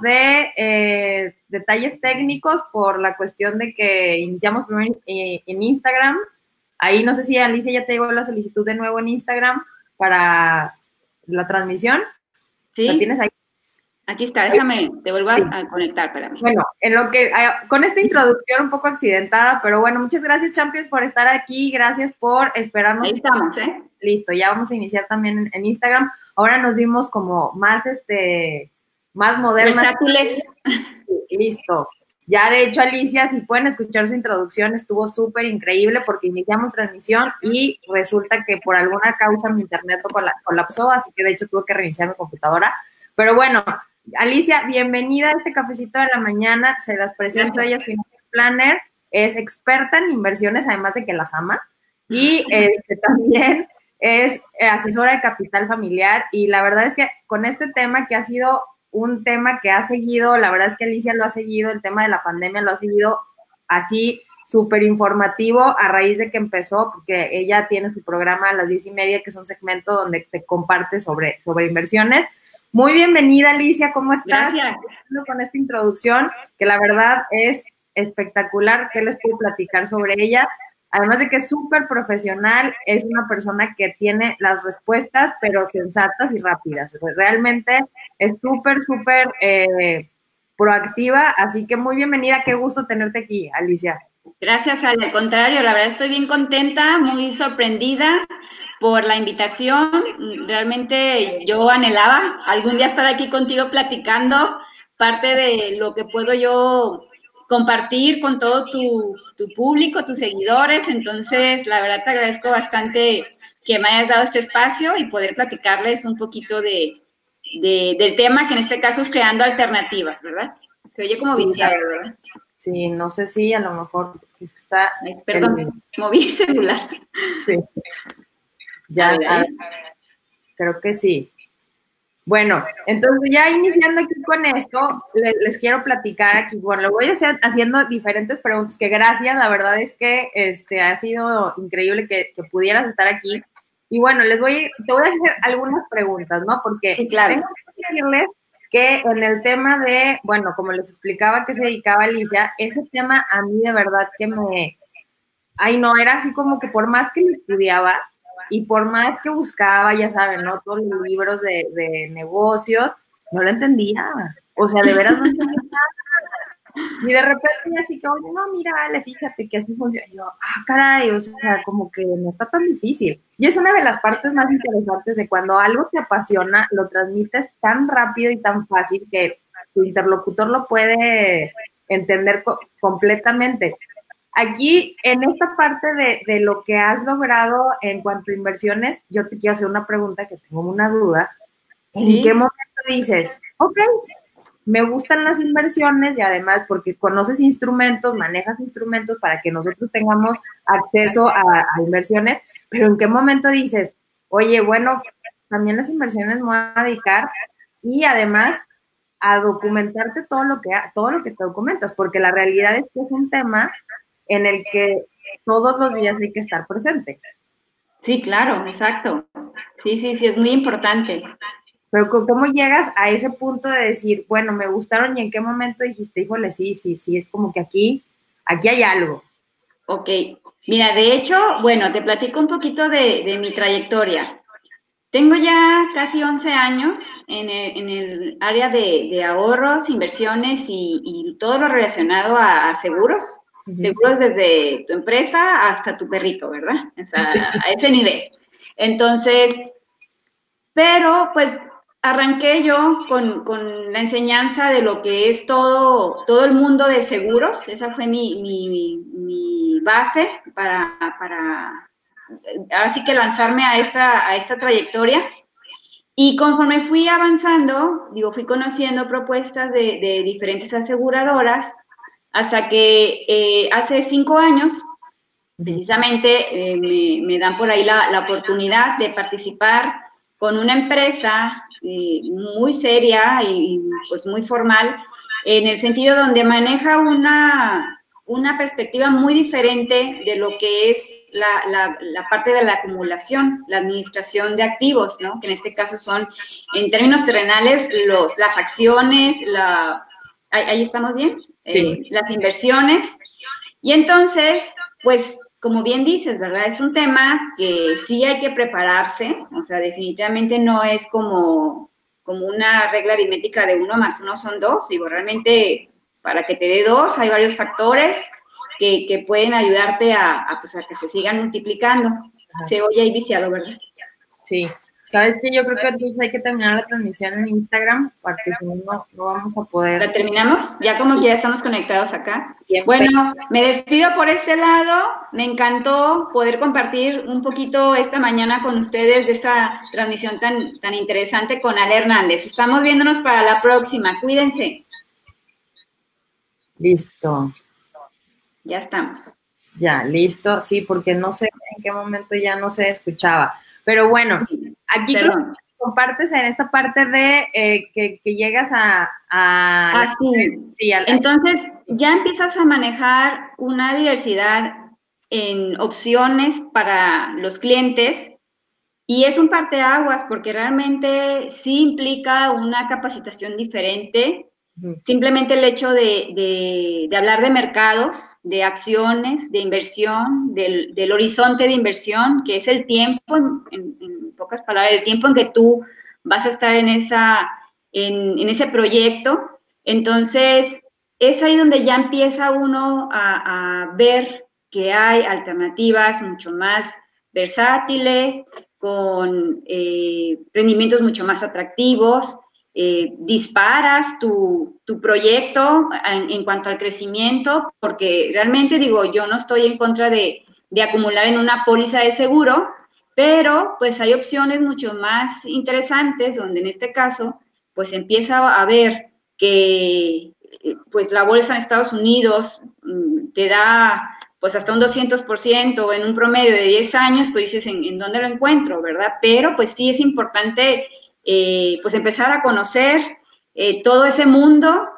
de eh, detalles técnicos por la cuestión de que iniciamos primero en, en Instagram. Ahí no sé si Alicia ya te llegó la solicitud de nuevo en Instagram para la transmisión. Sí. ¿La tienes ahí? Aquí está, déjame, te vuelvo a conectar. Bueno, en lo que, ah, con esta introducción un poco accidentada, pero bueno, muchas gracias, Champions, por estar aquí, gracias por esperarnos. Ahí estamos, ¿eh? Listo, ya vamos a iniciar también en, Instagram. Ahora nos vimos como más, este, más modernas. Sí, listo. Ya de hecho, Alicia, si pueden escuchar su introducción, estuvo súper increíble porque iniciamos transmisión y resulta que por alguna causa mi internet colapsó, así que de hecho tuve que reiniciar mi computadora. Pero bueno, Alicia, bienvenida a este cafecito de la mañana. Se las presento, ella es planner, es experta en inversiones, además de que las ama, y este, también es asesora de capital familiar. Y la verdad es que con este tema que ha sido un tema que ha seguido, la verdad es que Alicia lo ha seguido, el tema de la pandemia lo ha seguido así súper informativo a raíz de que empezó, porque ella tiene su programa a las diez y media, que es un segmento donde te comparte sobre, sobre inversiones. Muy bienvenida, Alicia, ¿cómo estás? Gracias. Con esta introducción, que la verdad es espectacular, ¿qué les puedo platicar sobre ella? Además de que es súper profesional, es una persona que tiene las respuestas, pero sensatas y rápidas. Realmente es súper, súper eh, proactiva, así que muy bienvenida, qué gusto tenerte aquí, Alicia. Gracias, al contrario, la verdad estoy bien contenta, muy sorprendida por la invitación. Realmente yo anhelaba algún día estar aquí contigo platicando parte de lo que puedo yo compartir con todo tu, público, tus seguidores. Entonces, la verdad te agradezco bastante que me hayas dado este espacio y poder platicarles un poquito de, del tema, que en este caso es creando alternativas, ¿verdad? Se oye como viciado, ¿verdad? Sí, no sé si a lo mejor está... perdón, moví el celular. Sí. Ya, creo que sí. Bueno, entonces ya iniciando aquí con esto, les, quiero platicar aquí, bueno, lo voy a hacer haciendo diferentes preguntas, que gracias, la verdad es que este, ha sido increíble que, pudieras estar aquí. Y bueno, les voy, te voy a hacer algunas preguntas, ¿no? Porque tengo que decirles que en el tema de, bueno, como les explicaba que se dedicaba Alicia, ese tema a mí de verdad que me, ay no, era así como que por más que lo estudiaba, y por más que buscaba, ya saben, ¿no? Todos los libros de, de negocios, no lo entendía. O sea, de veras no entendía nada. Y de repente así que, oye, no, mira, Ale, fíjate que así funciona. Y yo, ah, caray, o sea, como que no está tan difícil. Y es una de las partes más interesantes de cuando algo te apasiona, lo transmites tan rápido y tan fácil que tu interlocutor lo puede entender completamente. Aquí, en esta parte de, lo que has logrado en cuanto a inversiones, yo te quiero hacer una pregunta que tengo una duda. ¿En qué momento dices, ok, me gustan las inversiones y además porque conoces instrumentos, manejas instrumentos para que nosotros tengamos acceso a, inversiones, pero en qué momento dices, oye, bueno, también las inversiones me voy a dedicar y además a documentarte todo lo que todo lo que te documentas, porque la realidad es que es un tema en el que todos los días hay que estar presente. Sí, claro, exacto. Sí, sí, sí, es muy importante. Pero ¿cómo llegas a ese punto de decir, bueno, me gustaron y en qué momento dijiste, híjole, sí, sí, sí, es como que aquí, aquí hay algo? Ok, mira, de hecho, bueno, te platico un poquito de, mi trayectoria. Tengo ya casi 11 años en el, área de, ahorros, inversiones y, todo lo relacionado a seguros seguros desde tu empresa hasta tu perrito, ¿verdad? O sea, a ese nivel. Entonces, pero pues arranqué yo con, con, la enseñanza de lo que es todo, todo el mundo de seguros. Esa fue mi, mi, mi base para, para, así que lanzarme a esta, a esta trayectoria. Y conforme fui avanzando, digo, fui conociendo propuestas de, de diferentes aseguradoras hasta que eh, hace cinco años, precisamente, eh, me, dan por ahí la, oportunidad de participar con una empresa eh, muy seria y pues muy formal, en el sentido donde maneja una, una perspectiva muy diferente de lo que es la, parte de la acumulación, la administración de activos, ¿no? Que en este caso son, en términos terrenales, los, las acciones, la, ahí, estamos bien, eh, las inversiones. Y entonces, pues, como bien dices, ¿verdad? Es un tema que sí hay que prepararse, o sea, definitivamente no es como, como una regla aritmética de uno más uno son dos, digo, realmente para que te dé dos hay varios factores que, pueden ayudarte a, pues, a que se sigan multiplicando. Se oye ahí viciado, ¿verdad? Sí. ¿Sabes qué? Yo creo que entonces hay que terminar la transmisión en Instagram, porque si no, no vamos a poder. ¿La terminamos? Ya como que ya estamos conectados acá. bueno, me despido por este lado. Me encantó poder compartir un poquito esta mañana con ustedes de esta transmisión tan, tan interesante con Ale Hernández. Estamos viéndonos para la próxima. Cuídense. Listo. Ya estamos. Ya, listo. Sí, porque no sé en qué momento ya no se escuchaba. Pero bueno, aquí compartes en esta parte de eh, que, llegas a... a sí. Entonces, ya empiezas a manejar una diversidad en opciones para los clientes y es un parteaguas porque realmente sí implica una capacitación diferente. Simplemente el hecho de, hablar de mercados, de acciones, de inversión, del, horizonte de inversión, que es el tiempo, en, pocas palabras, el tiempo en que tú vas a estar en, esa, en, ese proyecto. Entonces, es ahí donde ya empieza uno a, ver que hay alternativas mucho más versátiles, con eh, rendimientos mucho más atractivos, eh, disparas tu, proyecto en, cuanto al crecimiento, porque realmente digo, yo no estoy en contra de, acumular en una póliza de seguro, pero pues hay opciones mucho más interesantes donde en este caso pues empieza a ver que pues la bolsa en Estados Unidos mm, te da pues hasta un 200% en un promedio de 10 años, pues dices, ¿en, ¿en, dónde lo encuentro, verdad? Pero pues sí es importante eh, pues empezar a conocer eh, todo ese mundo,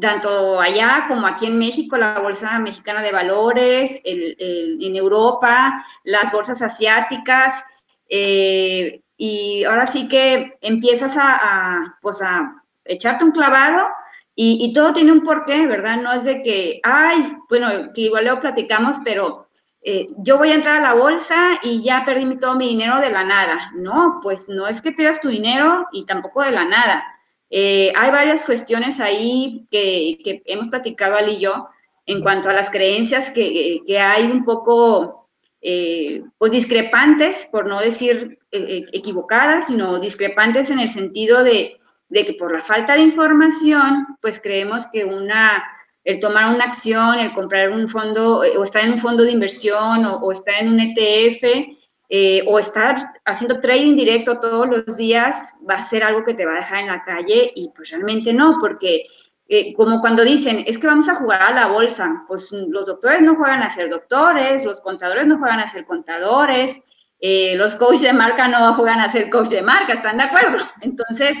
tanto allá como aquí en México, la Bolsa Mexicana de Valores, en Europa, las bolsas asiáticas, eh, y ahora sí que empiezas a, pues a echarte un clavado y, todo tiene un porqué, ¿verdad? No es de que, ay, bueno, que igual lo platicamos, pero eh, yo voy a entrar a la bolsa y ya perdí todo mi dinero de la nada. No, pues no es que pierdas tu dinero y tampoco de la nada. Eh, hay varias cuestiones ahí que, hemos platicado Ali y yo en cuanto a las creencias que, hay un poco eh, pues discrepantes, por no decir equivocadas, sino discrepantes en el sentido de, que por la falta de información, pues creemos que una el tomar una acción, el comprar un fondo eh, o estar en un fondo de inversión o, estar en un ETF eh, o estar haciendo trading directo todos los días va a ser algo que te va a dejar en la calle y pues realmente no, porque eh, como cuando dicen, es que vamos a jugar a la bolsa, pues los doctores no juegan a ser doctores, los contadores no juegan a ser contadores, los coaches de marca no juegan a ser coach de marca, ¿están de acuerdo? Entonces,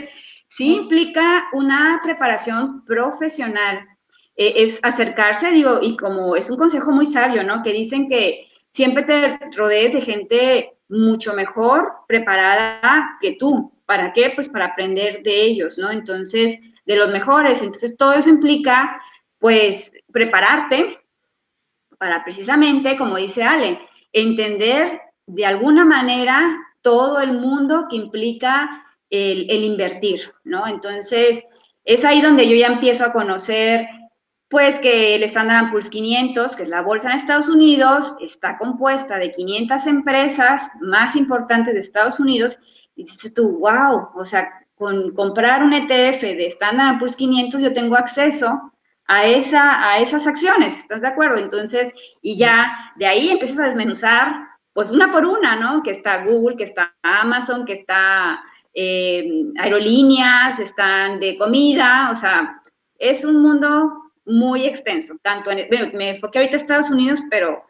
sí implica una preparación profesional eh, es acercarse, digo, y como es un consejo muy sabio, ¿no? Que dicen que siempre te rodees de gente mucho mejor preparada que tú. ¿Para qué? Pues para aprender de ellos, ¿no? Entonces, de los mejores. Entonces, todo eso implica, pues, prepararte para precisamente, como dice Ale, entender de alguna manera todo el mundo que implica el, el invertir, ¿no? Entonces, es ahí donde yo ya empiezo a conocer pues que el Standard Poor's 500, que es la bolsa en Estados Unidos, está compuesta de 500 empresas más importantes de Estados Unidos, y dices tú, wow, o sea, con comprar un ETF de Standard Poor's 500 yo tengo acceso a, esa, a esas acciones, ¿estás de acuerdo? Entonces, y ya de ahí empiezas a desmenuzar, pues una por una, ¿no? Que está Google, que está Amazon, que está eh, aerolíneas, están de comida, o sea, es un mundo muy extenso, tanto en, bueno, me enfoqué ahorita en Estados Unidos, pero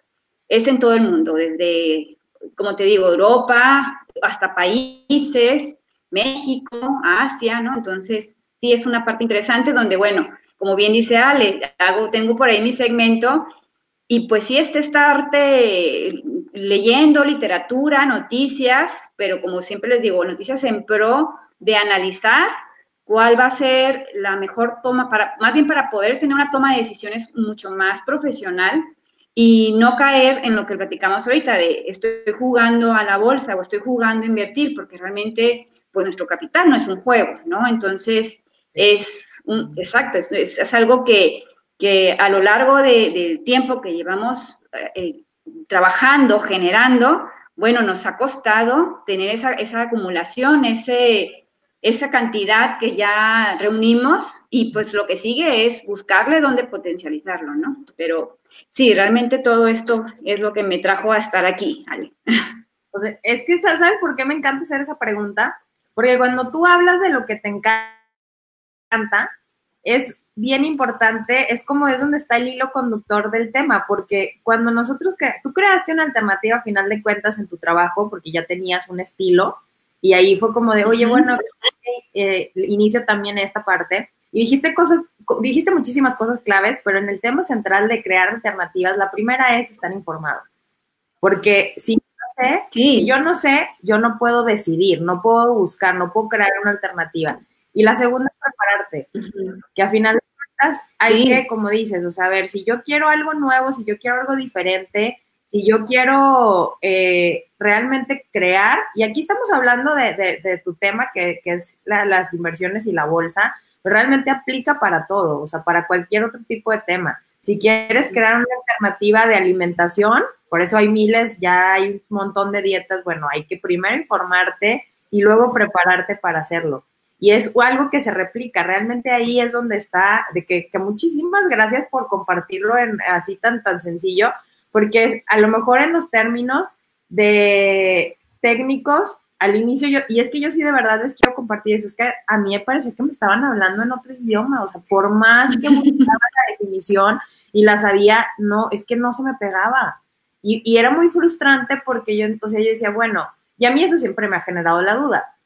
es en todo el mundo, desde, como te digo, Europa hasta países, México, Asia, ¿no? Entonces, sí es una parte interesante donde, bueno, como bien dice Ale, hago, tengo por ahí mi segmento y pues sí, este estarte leyendo literatura, noticias, pero como siempre les digo, noticias en pro de analizar cuál va a ser la mejor toma, para, más bien para poder tener una toma de decisiones mucho más profesional y no caer en lo que platicamos ahorita de estoy jugando a la bolsa o estoy jugando a invertir, porque realmente pues nuestro capital no es un juego, ¿no? Entonces es un, exacto, es, algo que, que, a lo largo del tiempo que llevamos eh, trabajando, generando, bueno, nos ha costado tener esa, esa acumulación, ese, esa cantidad que ya reunimos y pues lo que sigue es buscarle dónde potencializarlo, ¿no? Pero sí, realmente todo esto es lo que me trajo a estar aquí, Ale. es que, ¿sabes por qué me encanta hacer esa pregunta? Porque cuando tú hablas de lo que te encanta, es bien importante, es como es donde está el hilo conductor del tema, porque cuando nosotros, tú creaste una alternativa a final de cuentas en tu trabajo, porque ya tenías un estilo, y ahí fue como de, oye, bueno, eh, inicio también esta parte. Y dijiste cosas, dijiste muchísimas cosas claves, pero en el tema central de crear alternativas, la primera es estar informado. Porque si yo no sé, si yo no sé, yo no puedo decidir, no puedo buscar, no puedo crear una alternativa. Y la segunda es prepararte, que a final de cuentas hay que, como dices, o sea, a ver, si yo quiero algo nuevo, si yo quiero algo diferente, si yo quiero eh, realmente crear, y aquí estamos hablando de, tu tema, que, es las inversiones y la bolsa, pero realmente aplica para todo, o sea, para cualquier otro tipo de tema. Si quieres crear una alternativa de alimentación, por eso hay miles, ya hay un montón de dietas, bueno, hay que primero informarte y luego prepararte para hacerlo. Y es algo que se replica, realmente ahí es donde está, de que, que muchísimas gracias por compartirlo en, así tan, tan sencillo, porque a lo mejor en los términos de técnicos, al inicio yo, y es que yo sí de verdad les quiero compartir eso, es que a mí me parece que me estaban hablando en otro idioma, o sea, por más que buscaba la definición y la sabía, no, es que no se me pegaba. Y, era muy frustrante porque yo, entonces yo decía, bueno, y a mí eso siempre me ha generado la duda.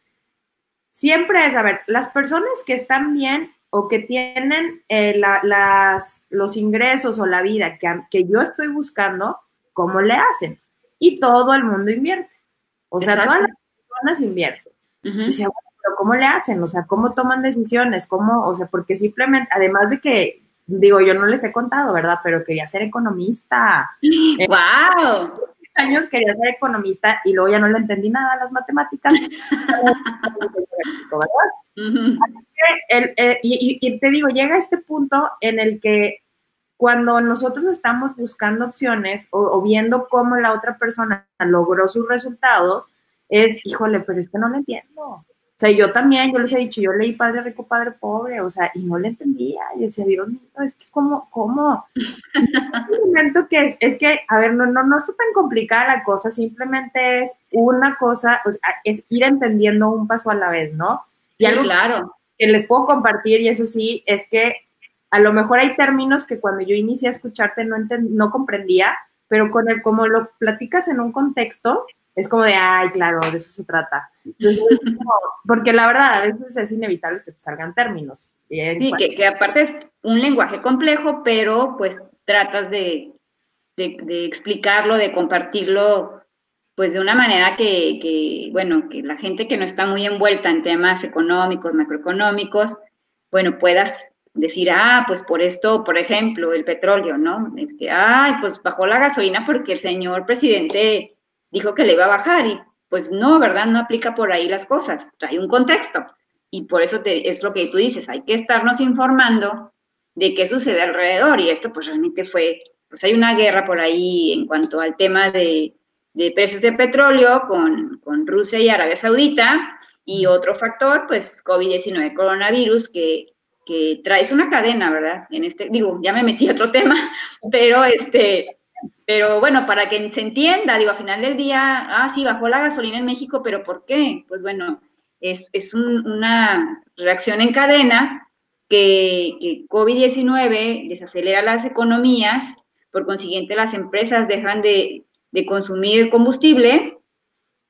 Siempre es, a ver, las personas que están bien o que tienen eh, las, los ingresos o la vida que, que, yo estoy buscando, ¿cómo le hacen? Y todo el mundo invierte. O sea, todas las personas invierten. o sea, pero ¿cómo le hacen? O sea, ¿cómo toman decisiones? ¿Cómo? O sea, porque simplemente, además de que, digo, yo no les he contado, ¿verdad? Pero quería ser economista. ¡Wow! años quería ser economista y luego ya no le entendí nada a las matemáticas. Y, te digo, llega este punto en el que cuando nosotros estamos buscando opciones o, viendo cómo la otra persona logró sus resultados, es, híjole, pero es que no lo entiendo. O sea, yo también, yo les he dicho, yo leí Padre Rico, Padre Pobre, o sea, y no le entendía. Y decía, Dios mío, es que, ¿cómo? ¿Cómo? Momento que es, es que, a ver, no, no, no está tan complicada la cosa, simplemente es una cosa, pues, es ir entendiendo un paso a la vez, ¿no? Y algo claro. Que les puedo compartir, y eso sí, es que a lo mejor hay términos que cuando yo inicié a escucharte no, no comprendía, pero con el como lo platicas en un contexto, es como de, ay, claro, de eso se trata. porque la verdad, a veces es inevitable que se te salgan términos. Sí, que, aparte es un lenguaje complejo, pero pues tratas de, de, explicarlo, de compartirlo, pues de una manera que, bueno, que la gente que no está muy envuelta en temas económicos, macroeconómicos, bueno, puedas decir, ah, pues por esto, por ejemplo, el petróleo, ¿no? Este, ay, pues bajó la gasolina porque el señor presidente dijo que le iba a bajar y pues no, ¿verdad? No aplica por ahí las cosas, trae un contexto. Y por eso te, es lo que tú dices, hay que estarnos informando de qué sucede alrededor. Y esto pues realmente fue, pues hay una guerra por ahí en cuanto al tema de, de precios de petróleo con, con, Rusia y Arabia Saudita. Y otro factor, pues COVID-19, coronavirus, que, que traes una cadena, ¿verdad? En este, digo, ya me metí a otro tema, pero este, pero bueno, para que se entienda, digo, a final del día, ah, sí, bajó la gasolina en México, pero ¿por qué? Pues bueno, es, es una reacción en cadena que, que COVID-19 desacelera las economías, por consiguiente las empresas dejan de, de consumir combustible,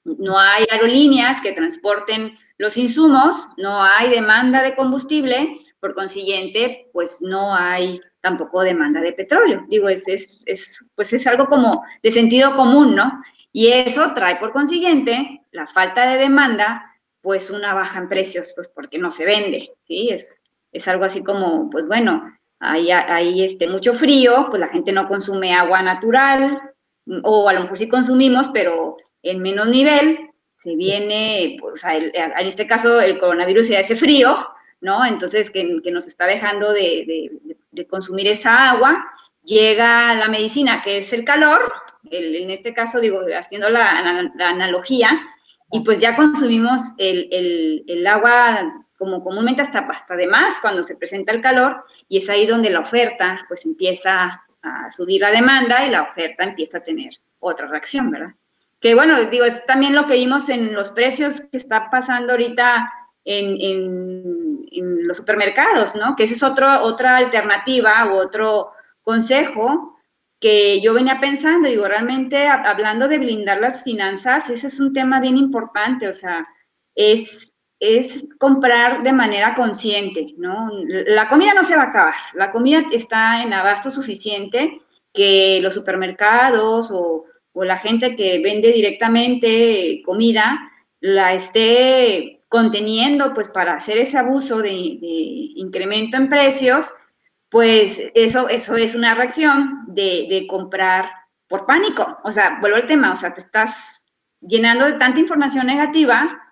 no hay aerolíneas que transporten los insumos, no hay demanda de combustible, por consiguiente, pues no hay tampoco demanda de petróleo. Digo, es, es, es, pues es algo como de sentido común, ¿no? Y eso trae por consiguiente la falta de demanda, pues una baja en precios, pues porque no se vende, ¿sí? Es, es algo así como, pues bueno, hay, hay este, mucho frío, pues la gente no consume agua natural, o a lo mejor sí consumimos, pero en menos nivel, se viene, pues, en este caso el coronavirus ya ese frío, ¿no? Entonces, que, nos está dejando de, consumir esa agua, llega la medicina, que es el calor, en este caso, digo, haciendo la, analogía, y pues ya consumimos el, agua como comúnmente hasta, hasta de más cuando se presenta el calor, y es ahí donde la oferta pues empieza a subir la demanda y la oferta empieza a tener otra reacción, ¿verdad? Que bueno, digo, es también lo que vimos en los precios que está pasando ahorita en, los supermercados, ¿no? Que esa es otro, otra alternativa u otro consejo que yo venía pensando, digo, realmente hablando de blindar las finanzas, ese es un tema bien importante, o sea, es, es comprar de manera consciente, ¿no? La comida no se va a acabar, la comida está en abasto suficiente que los supermercados o, o la gente que vende directamente comida la esté conteniendo, pues para hacer ese abuso de, incremento en precios, pues eso, eso es una reacción de, comprar por pánico. O sea, vuelvo al tema, o sea, te estás llenando de tanta información negativa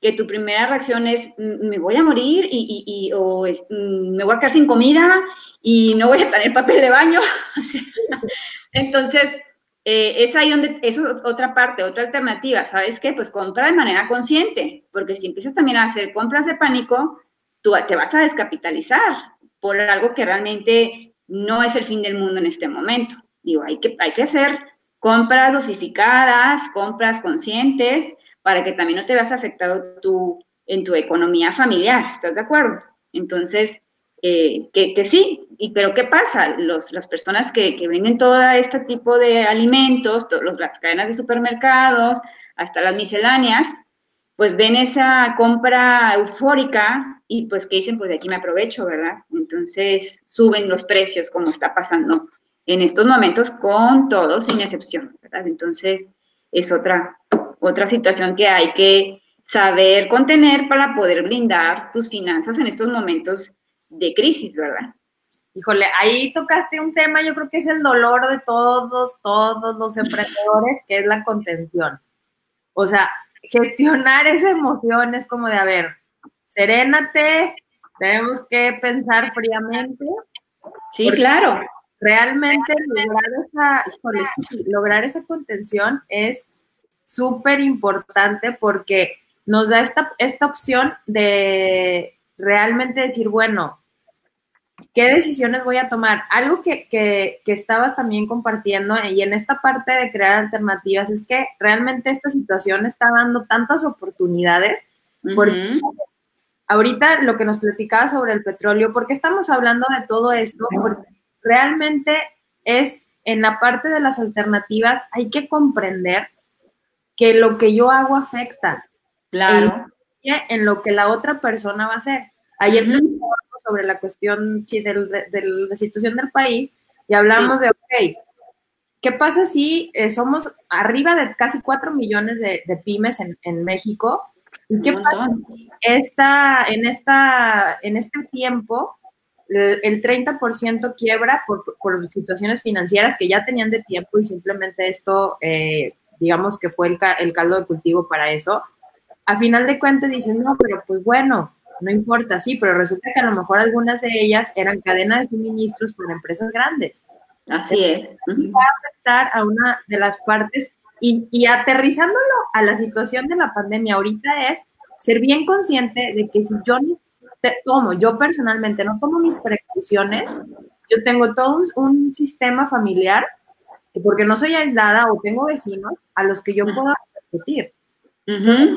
que tu primera reacción es, mm, me voy a morir y, o mm, me voy a quedar sin comida y no voy a tener papel de baño. Entonces, eh, es ahí donde, eso es otra parte, otra alternativa, ¿sabes qué? Pues compra de manera consciente, porque si empiezas también a hacer compras de pánico, tú te vas a descapitalizar por algo que realmente no es el fin del mundo en este momento. Digo, hay que, hay que hacer compras dosificadas, compras conscientes, para que también no te veas afectado tú en tu economía familiar, ¿estás de acuerdo? Entonces, eh, que, sí, y, pero ¿qué pasa? Los, las personas que, que venden todo este tipo de alimentos, las cadenas de supermercados, hasta las misceláneas, pues ven esa compra eufórica y pues que dicen, pues de aquí me aprovecho, ¿verdad? Entonces suben los precios como está pasando en estos momentos con todos, sin excepción, ¿verdad? Entonces es otra, otra situación que hay que saber contener para poder blindar tus finanzas en estos momentos de crisis, ¿verdad? Híjole, ahí tocaste un tema, yo creo que es el dolor de todos, todos los emprendedores, que es la contención. O sea, gestionar esa emoción es como de, a ver, serénate, tenemos que pensar fríamente. Sí, claro. Realmente lograr esa, híjole, lograr esa contención es súper importante porque nos da esta, esta opción de realmente decir, bueno, ¿qué decisiones voy a tomar? Algo que, que, que, estabas también compartiendo y en esta parte de crear alternativas es que realmente esta situación está dando tantas oportunidades. Porque ahorita lo que nos platicaba sobre el petróleo, ¿por qué estamos hablando de todo esto? Porque realmente es en la parte de las alternativas hay que comprender que lo que yo hago afecta. Claro. En, lo que la otra persona va a hacer. Ayer sobre la cuestión sí, de la situación del país y hablamos de, ok, ¿qué pasa si eh, somos arriba de casi 4 millones de, pymes en, México? ¿Y qué pasa si esta, en, esta, en este tiempo el, 30% quiebra por, por, situaciones financieras que ya tenían de tiempo y simplemente esto, eh, digamos que fue el, el caldo de cultivo para eso? A final de cuentas dicen, no, pero pues bueno, no importa, sí, pero resulta que a lo mejor algunas de ellas eran cadenas de suministros para empresas grandes. Así es. Va a afectar a una de las partes y, y aterrizándolo a la situación de la pandemia ahorita es ser bien consciente de que si yo tomo, yo personalmente no tomo mis precauciones, yo tengo todo un, sistema familiar, porque no soy aislada o tengo vecinos a los que yo puedo repetir.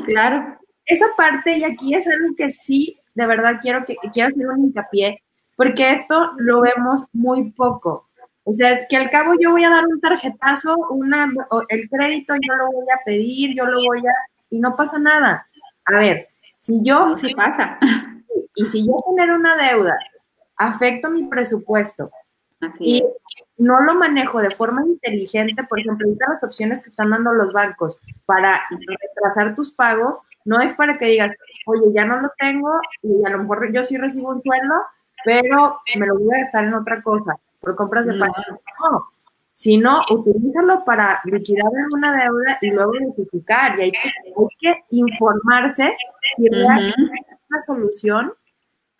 claro esa parte y aquí es algo que sí, de verdad quiero que quiero hacer un hincapié, porque esto lo vemos muy poco. O sea, es que al cabo yo voy a dar un tarjetazo, una, el crédito yo lo voy a pedir, yo lo voy a, y no pasa nada. A ver, si yo... No pasa. Y si yo tener una deuda afecto mi presupuesto y no lo manejo de forma inteligente, por ejemplo, ahorita las opciones que están dando los bancos para retrasar tus pagos, no es para que digas, oye, ya no lo tengo y a lo mejor yo sí recibo un sueldo, pero me lo voy a gastar en otra cosa, por compras de pagos. No, sino utilízalo para liquidar una deuda y luego justificar. Y hay que, informarse y realmente una solución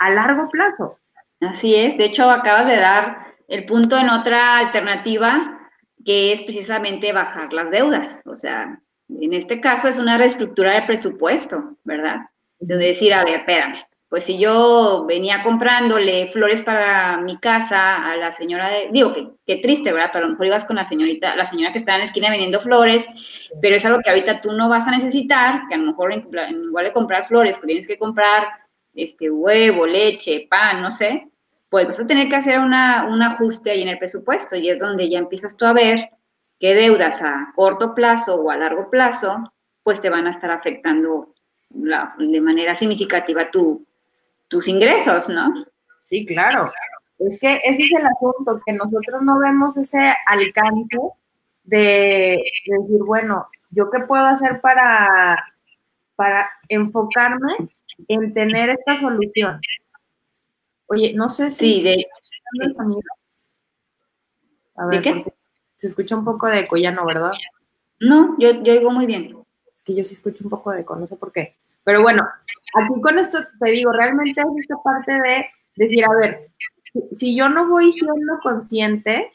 a largo plazo. Así es, de hecho acabas de dar el punto en otra alternativa que es precisamente bajar las deudas. O sea, en este caso es una reestructura del presupuesto, ¿verdad? De decir, a ver, espérame, pues si yo venía comprándole flores para mi casa a la señora, de, digo, que qué triste, ¿verdad? Pero a lo mejor ibas con la señorita, la señora que está en la esquina vendiendo flores, pero es algo que ahorita tú no vas a necesitar, que a lo mejor en, igual de comprar flores, que tienes que comprar este huevo, leche, pan, no sé, pues vas a tener que hacer una, un ajuste ahí en el presupuesto y es donde ya empiezas tú a ver qué deudas a corto plazo o a largo plazo, pues te van a estar afectando de manera significativa tu, tus ingresos, ¿no? Sí, claro. Es que ese es el asunto, que nosotros no vemos ese alcance de, decir, bueno, ¿yo qué puedo hacer para, para enfocarme en tener esta solución? Oye, no sé si... Sí, de... A ver, qué? Se escucha un poco de eco, ya no, ¿verdad? No, yo, yo oigo muy bien. Es que yo sí escucho un poco de eco, no sé por qué. Pero bueno, aquí con esto te digo, realmente es esta parte de decir, a ver, si yo no voy siendo consciente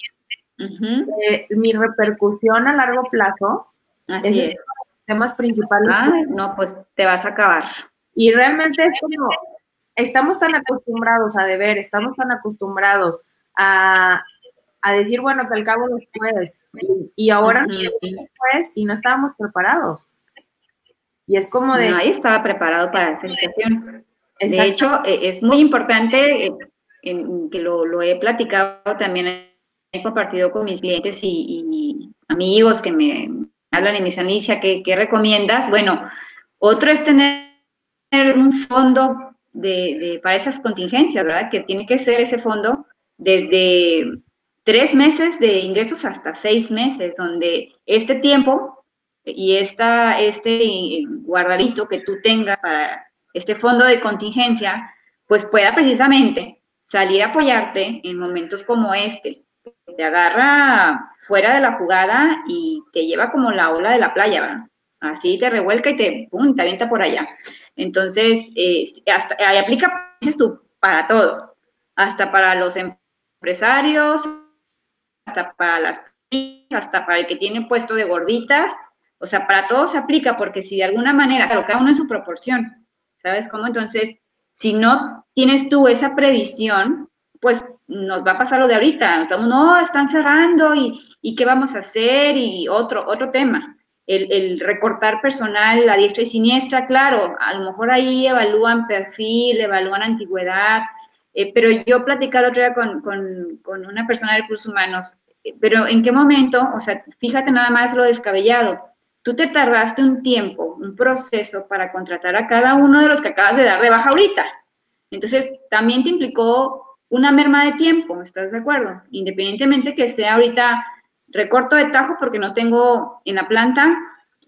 de mi repercusión a largo plazo, Así es, los temas principales. Ah, no, pues te vas a acabar. Y realmente es como, estamos tan acostumbrados a deber, estamos tan acostumbrados a, decir, bueno, que al cabo después, y, y ahora después, y no estábamos preparados. Y es como de... Nadie estaba preparado para esa situación. De hecho, e, es muy importante, eh, que lo, he platicado también, he compartido con mis clientes y, amigos que me hablan y me dicen, Alicia, ¿qué, recomiendas? Bueno, otro es tener un fondo de, para esas contingencias, ¿verdad? Que tiene que ser ese fondo desde tres meses de ingresos hasta seis meses, donde este tiempo y esta, este guardadito que tú tengas para este fondo de contingencia, pues pueda precisamente salir a apoyarte en momentos como este. Te agarra fuera de la jugada y te lleva como la ola de la playa, ¿verdad? Así te revuelca y te, pum, te avienta por allá. Entonces, eh, hasta, ahí aplica, dices para todo, hasta para los empresarios, hasta para las hasta para el que tiene puesto de gorditas, o sea, para todos se aplica porque si de alguna manera, claro, cada uno en su proporción, ¿sabes cómo? Entonces, si no tienes tú esa previsión, pues nos va a pasar lo de ahorita. No, están cerrando y, y, qué vamos a hacer y otro, otro tema. El, recortar personal a diestra y siniestra, claro, a lo mejor ahí evalúan perfil, evalúan antigüedad, eh, pero yo platicaba otro día con, con, con una persona de recursos humanos, eh, pero ¿en qué momento? O sea, fíjate nada más lo descabellado tú te tardaste un tiempo, un proceso para contratar a cada uno de los que acabas de dar de baja ahorita. Entonces, también te implicó una merma de tiempo, ¿estás de acuerdo? Independientemente que esté ahorita recorto de tajo porque no tengo en la planta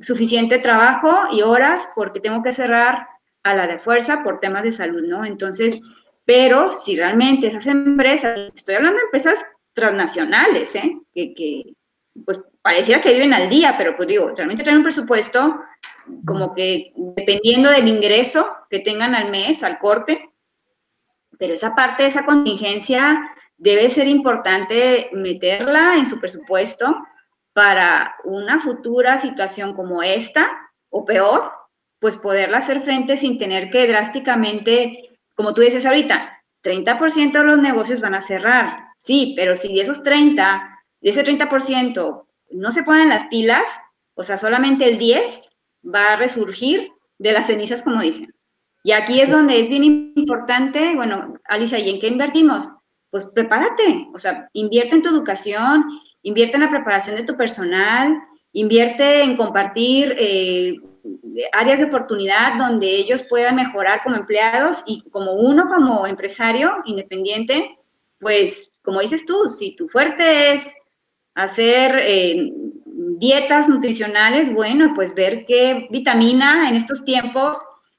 suficiente trabajo y horas porque tengo que cerrar a la de fuerza por temas de salud, ¿no? Entonces, pero si realmente esas empresas, estoy hablando de empresas transnacionales, ¿eh? Que, que pues pareciera que viven al día, pero pues digo, realmente traen un presupuesto como que dependiendo del ingreso que tengan al mes, al corte, pero esa parte esa contingencia debe ser importante meterla en su presupuesto para una futura situación como esta o peor, pues poderla hacer frente sin tener que drásticamente, como tú dices ahorita, 30% de los negocios van a cerrar, sí, pero si de esos 30, de ese 30%, no se ponen las pilas, o sea, solamente el 10 va a resurgir de las cenizas, como dicen. Y aquí es donde es bien importante, bueno, Alicia, ¿y en qué invertimos? Pues prepárate, o sea, invierte en tu educación, invierte en la preparación de tu personal, invierte en compartir eh, áreas de oportunidad donde ellos puedan mejorar como empleados y como uno como empresario independiente, pues como dices tú, si tu fuerte es hacer eh, dietas nutricionales, bueno, pues ver qué vitamina en estos tiempos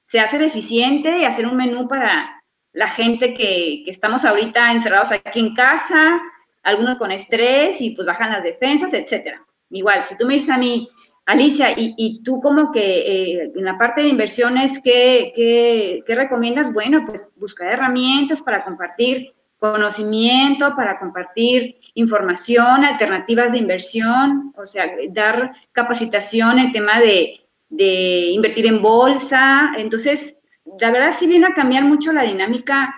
se hace deficiente y hacer un menú para la gente que, que estamos ahorita encerrados aquí en casa, algunos con estrés y pues bajan las defensas, etcétera. Igual, si tú me dices a mí, Alicia, y, tú como que eh, en la parte de inversiones, ¿qué, qué, recomiendas? Bueno, pues buscar herramientas para compartir conocimiento, para compartir información, alternativas de inversión, o sea, dar capacitación en el tema de, de invertir en bolsa. Entonces, la verdad sí viene a cambiar mucho la dinámica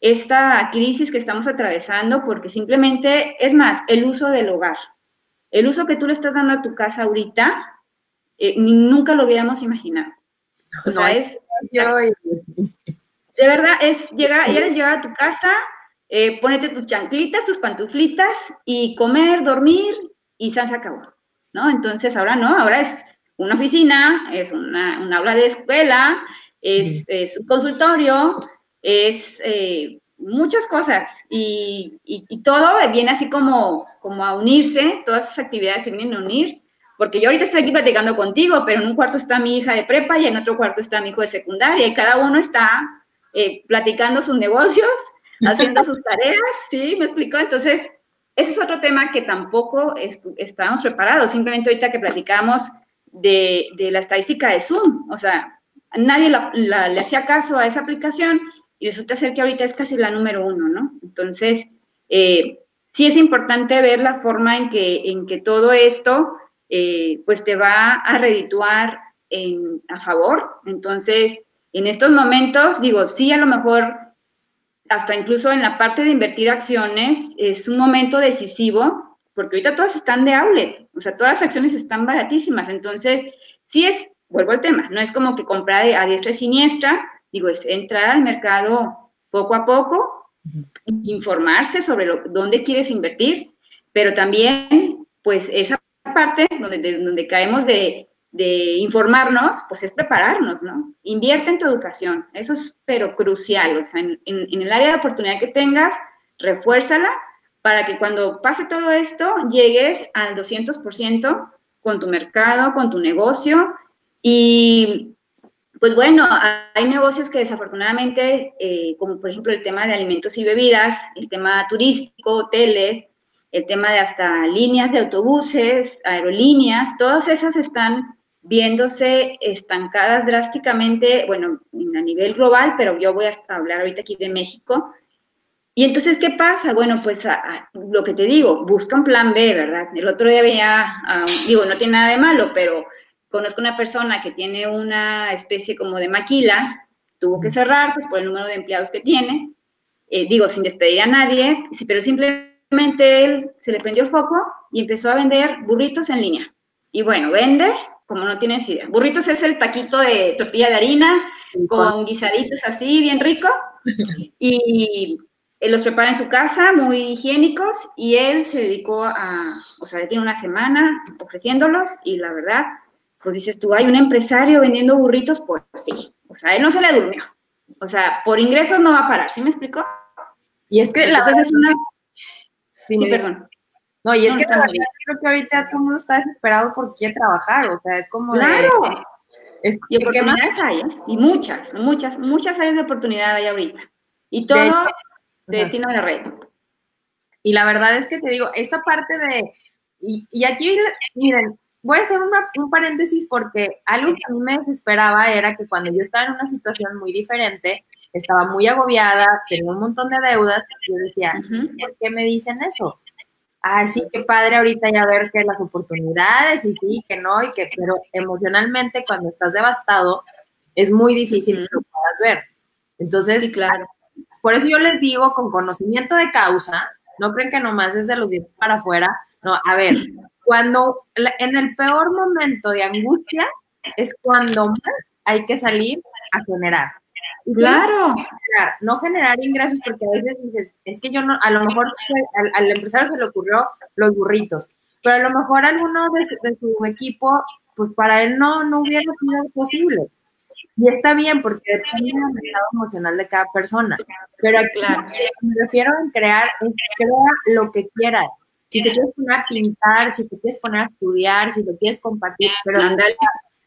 esta crisis que estamos atravesando, porque simplemente, es más, el uso del hogar. El uso que tú le estás dando a tu casa ahorita, eh, nunca lo hubiéramos imaginado. O sea, es... De verdad, es llegar, eres llegar a tu casa, eh, ponete tus chanclitas, tus pantuflitas y comer, dormir y se acabó, ¿no? Entonces ahora no, ahora es una oficina, es una, una aula de escuela, es, es un consultorio, es eh, muchas cosas y, y, todo viene así como, como a unirse, todas esas actividades se vienen a unir, porque yo ahorita estoy aquí platicando contigo, pero en un cuarto está mi hija de prepa y en otro cuarto está mi hijo de secundaria y cada uno está eh, platicando sus negocios, haciendo sus tareas, ¿sí? ¿Me explicó? Entonces, ese es otro tema que tampoco estábamos preparados, simplemente ahorita que platicamos de, de, la estadística de Zoom, o sea, nadie le hacía caso a esa aplicación y resulta ser que ahorita es casi la número uno, ¿no? Entonces, eh, sí es importante ver la forma en que, en que todo esto, eh, pues te va a redituar a favor. Entonces, en estos momentos, digo, sí, a lo mejor, hasta incluso en la parte de invertir acciones, es un momento decisivo, porque ahorita todas están de outlet, o sea, todas las acciones están baratísimas. Entonces, sí es, vuelvo al tema, no es como que comprar a diestra y siniestra, Digo, es entrar al mercado poco a poco, informarse sobre lo, dónde quieres invertir, pero también, pues, esa parte donde, donde caemos de, de, informarnos, pues es prepararnos, ¿no? Invierte en tu educación, eso es pero crucial, o sea, en, en el área de oportunidad que tengas, refuérzala para que cuando pase todo esto llegues al 200% con tu mercado, con tu negocio y pues bueno, hay negocios que desafortunadamente, eh, como por ejemplo el tema de alimentos y bebidas, el tema turístico, hoteles, el tema de hasta líneas de autobuses, aerolíneas, todas esas están viéndose estancadas drásticamente, bueno, a nivel global, pero yo voy a hablar ahorita aquí de México. Y entonces, ¿qué pasa? Bueno, pues lo que te digo, busca un plan B, ¿verdad? El otro día veía, digo, no tiene nada de malo, pero conozco una persona que tiene una especie como de maquila, tuvo que cerrar pues por el número de empleados que tiene, eh, digo, sin despedir a nadie, pero simplemente él se le prendió foco y empezó a vender burritos en línea. Y bueno, vende como no tienes idea. Burritos es el taquito de tortilla de harina con guisaditos así, bien rico. Y él los prepara en su casa, muy higiénicos, y él se dedicó a, o sea, tiene una semana ofreciéndolos y la verdad, pues dices tú, hay un empresario vendiendo burritos, pues sí, o sea, él no se le durmió. O sea, por ingresos no va a parar, ¿sí me explicó? Y es que la verdad es una... Sí, perdón. No, y es que creo que ahorita todo el mundo está desesperado porque quiere trabajar, o sea, es como Claro. es, y oportunidades hay, ¿eh? y muchas, muchas, muchas áreas de oportunidad hay ahorita. Y todo de, destino a la red. Y la verdad es que te digo, esta parte de, y, y aquí, miren, voy a hacer un paréntesis porque algo que a mí me desesperaba era que cuando yo estaba en una situación muy diferente, estaba muy agobiada, tenía un montón de deudas, yo decía, ¿por qué me dicen eso? Ah, sí, qué padre ahorita ya ver que las oportunidades y sí, que no, y que, pero emocionalmente cuando estás devastado es muy difícil que lo puedas ver. Entonces, claro. por eso yo les digo con conocimiento de causa, no creen que nomás es de los dientes para afuera, no, a ver, cuando en el peor momento de angustia es cuando más hay que salir a generar. claro. No generar, ingresos porque a veces dices, es que yo no, a lo mejor al, empresario se le ocurrió los burritos, pero a lo mejor alguno de su, equipo, pues para él no, no hubiera sido posible. Y está bien porque depende del estado emocional de cada persona. Pero aquí me refiero a crear, crea lo que quieras. Si te quieres poner a pintar, si te quieres poner a estudiar, si te quieres compartir, pero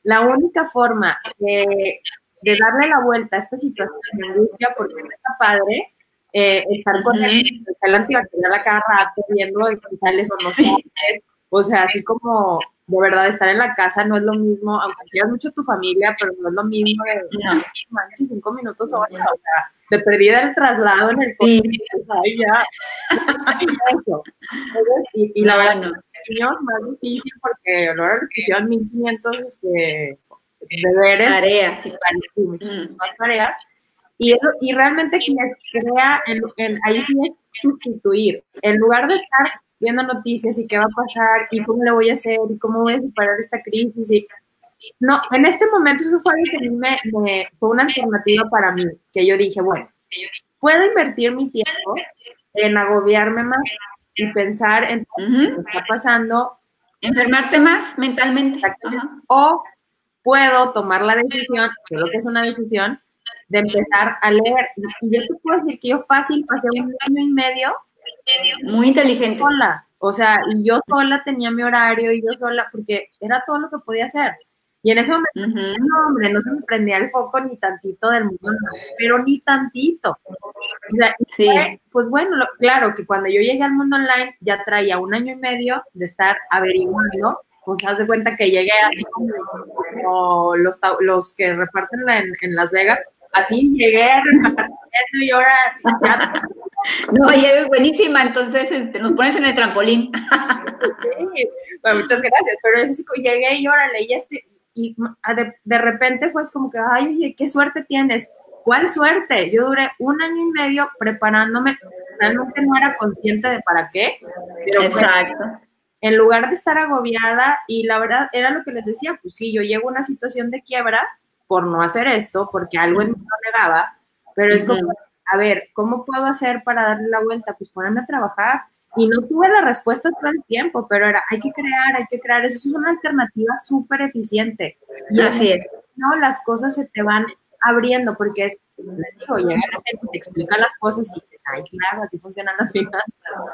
la única forma de, de, darle la vuelta a esta situación de angustia, porque no está padre, eh, estar con el, el antibacterial a cada rato, viendo si sales o no sales, o sea, así como de verdad estar en la casa no es lo mismo, aunque quieras mucho tu familia, pero no es lo mismo de no. manches, cinco minutos o sea, de perdida el traslado en el coche, sí. ya, y, y la verdad, no. es más difícil porque luego que hicieron 1500 este, deberes, tareas, y mm. tareas, y, y realmente quienes crea, en, en, ahí tienes sustituir, en lugar de estar viendo noticias y qué va a pasar y cómo le voy a hacer y cómo voy a superar esta crisis. Y, no, en este momento eso fue algo que mí me, fue una alternativa para mí, que yo dije, bueno, puedo invertir mi tiempo en agobiarme más y pensar en lo que está pasando. Enfermarte más mentalmente. O puedo tomar la decisión, creo que es una decisión, de empezar a leer. Y yo te puedo decir que yo fácil pasé un año y medio muy inteligente. Sola. O sea, yo sola tenía mi horario y yo sola, porque era todo lo que podía hacer. Y en ese momento, no, hombre, no se me prendía el foco ni tantito del mundo, pero ni tantito. O sea, pues bueno, claro que cuando yo llegué al mundo online ya traía un año y medio de estar averiguando, pues haz de cuenta que llegué así como, los, los que reparten en, en Las Vegas, así llegué repartiendo y ahora ya no, y es buenísima, entonces este, nos pones en el trampolín. Sí, bueno, muchas gracias, pero es así, llegué y órale, y, este, y de, de, repente fue como que, ay, oye, qué suerte tienes. ¿Cuál suerte? Yo duré un año y medio preparándome, realmente no era consciente de para qué, pero Exacto. en lugar de estar agobiada, y la verdad era lo que les decía, pues sí, yo llego a una situación de quiebra por no hacer esto, porque algo en mí lo negaba, pero es como, a ver, ¿cómo puedo hacer para darle la vuelta? Pues ponerme a trabajar. Y no tuve la respuesta todo el tiempo, pero era, hay que crear, hay que crear. Eso es una alternativa súper eficiente. Y Así es. No, las cosas se te van abriendo, porque es, les digo, llega la gente, te explica las cosas y dices, ay, claro, así funcionan las finanzas.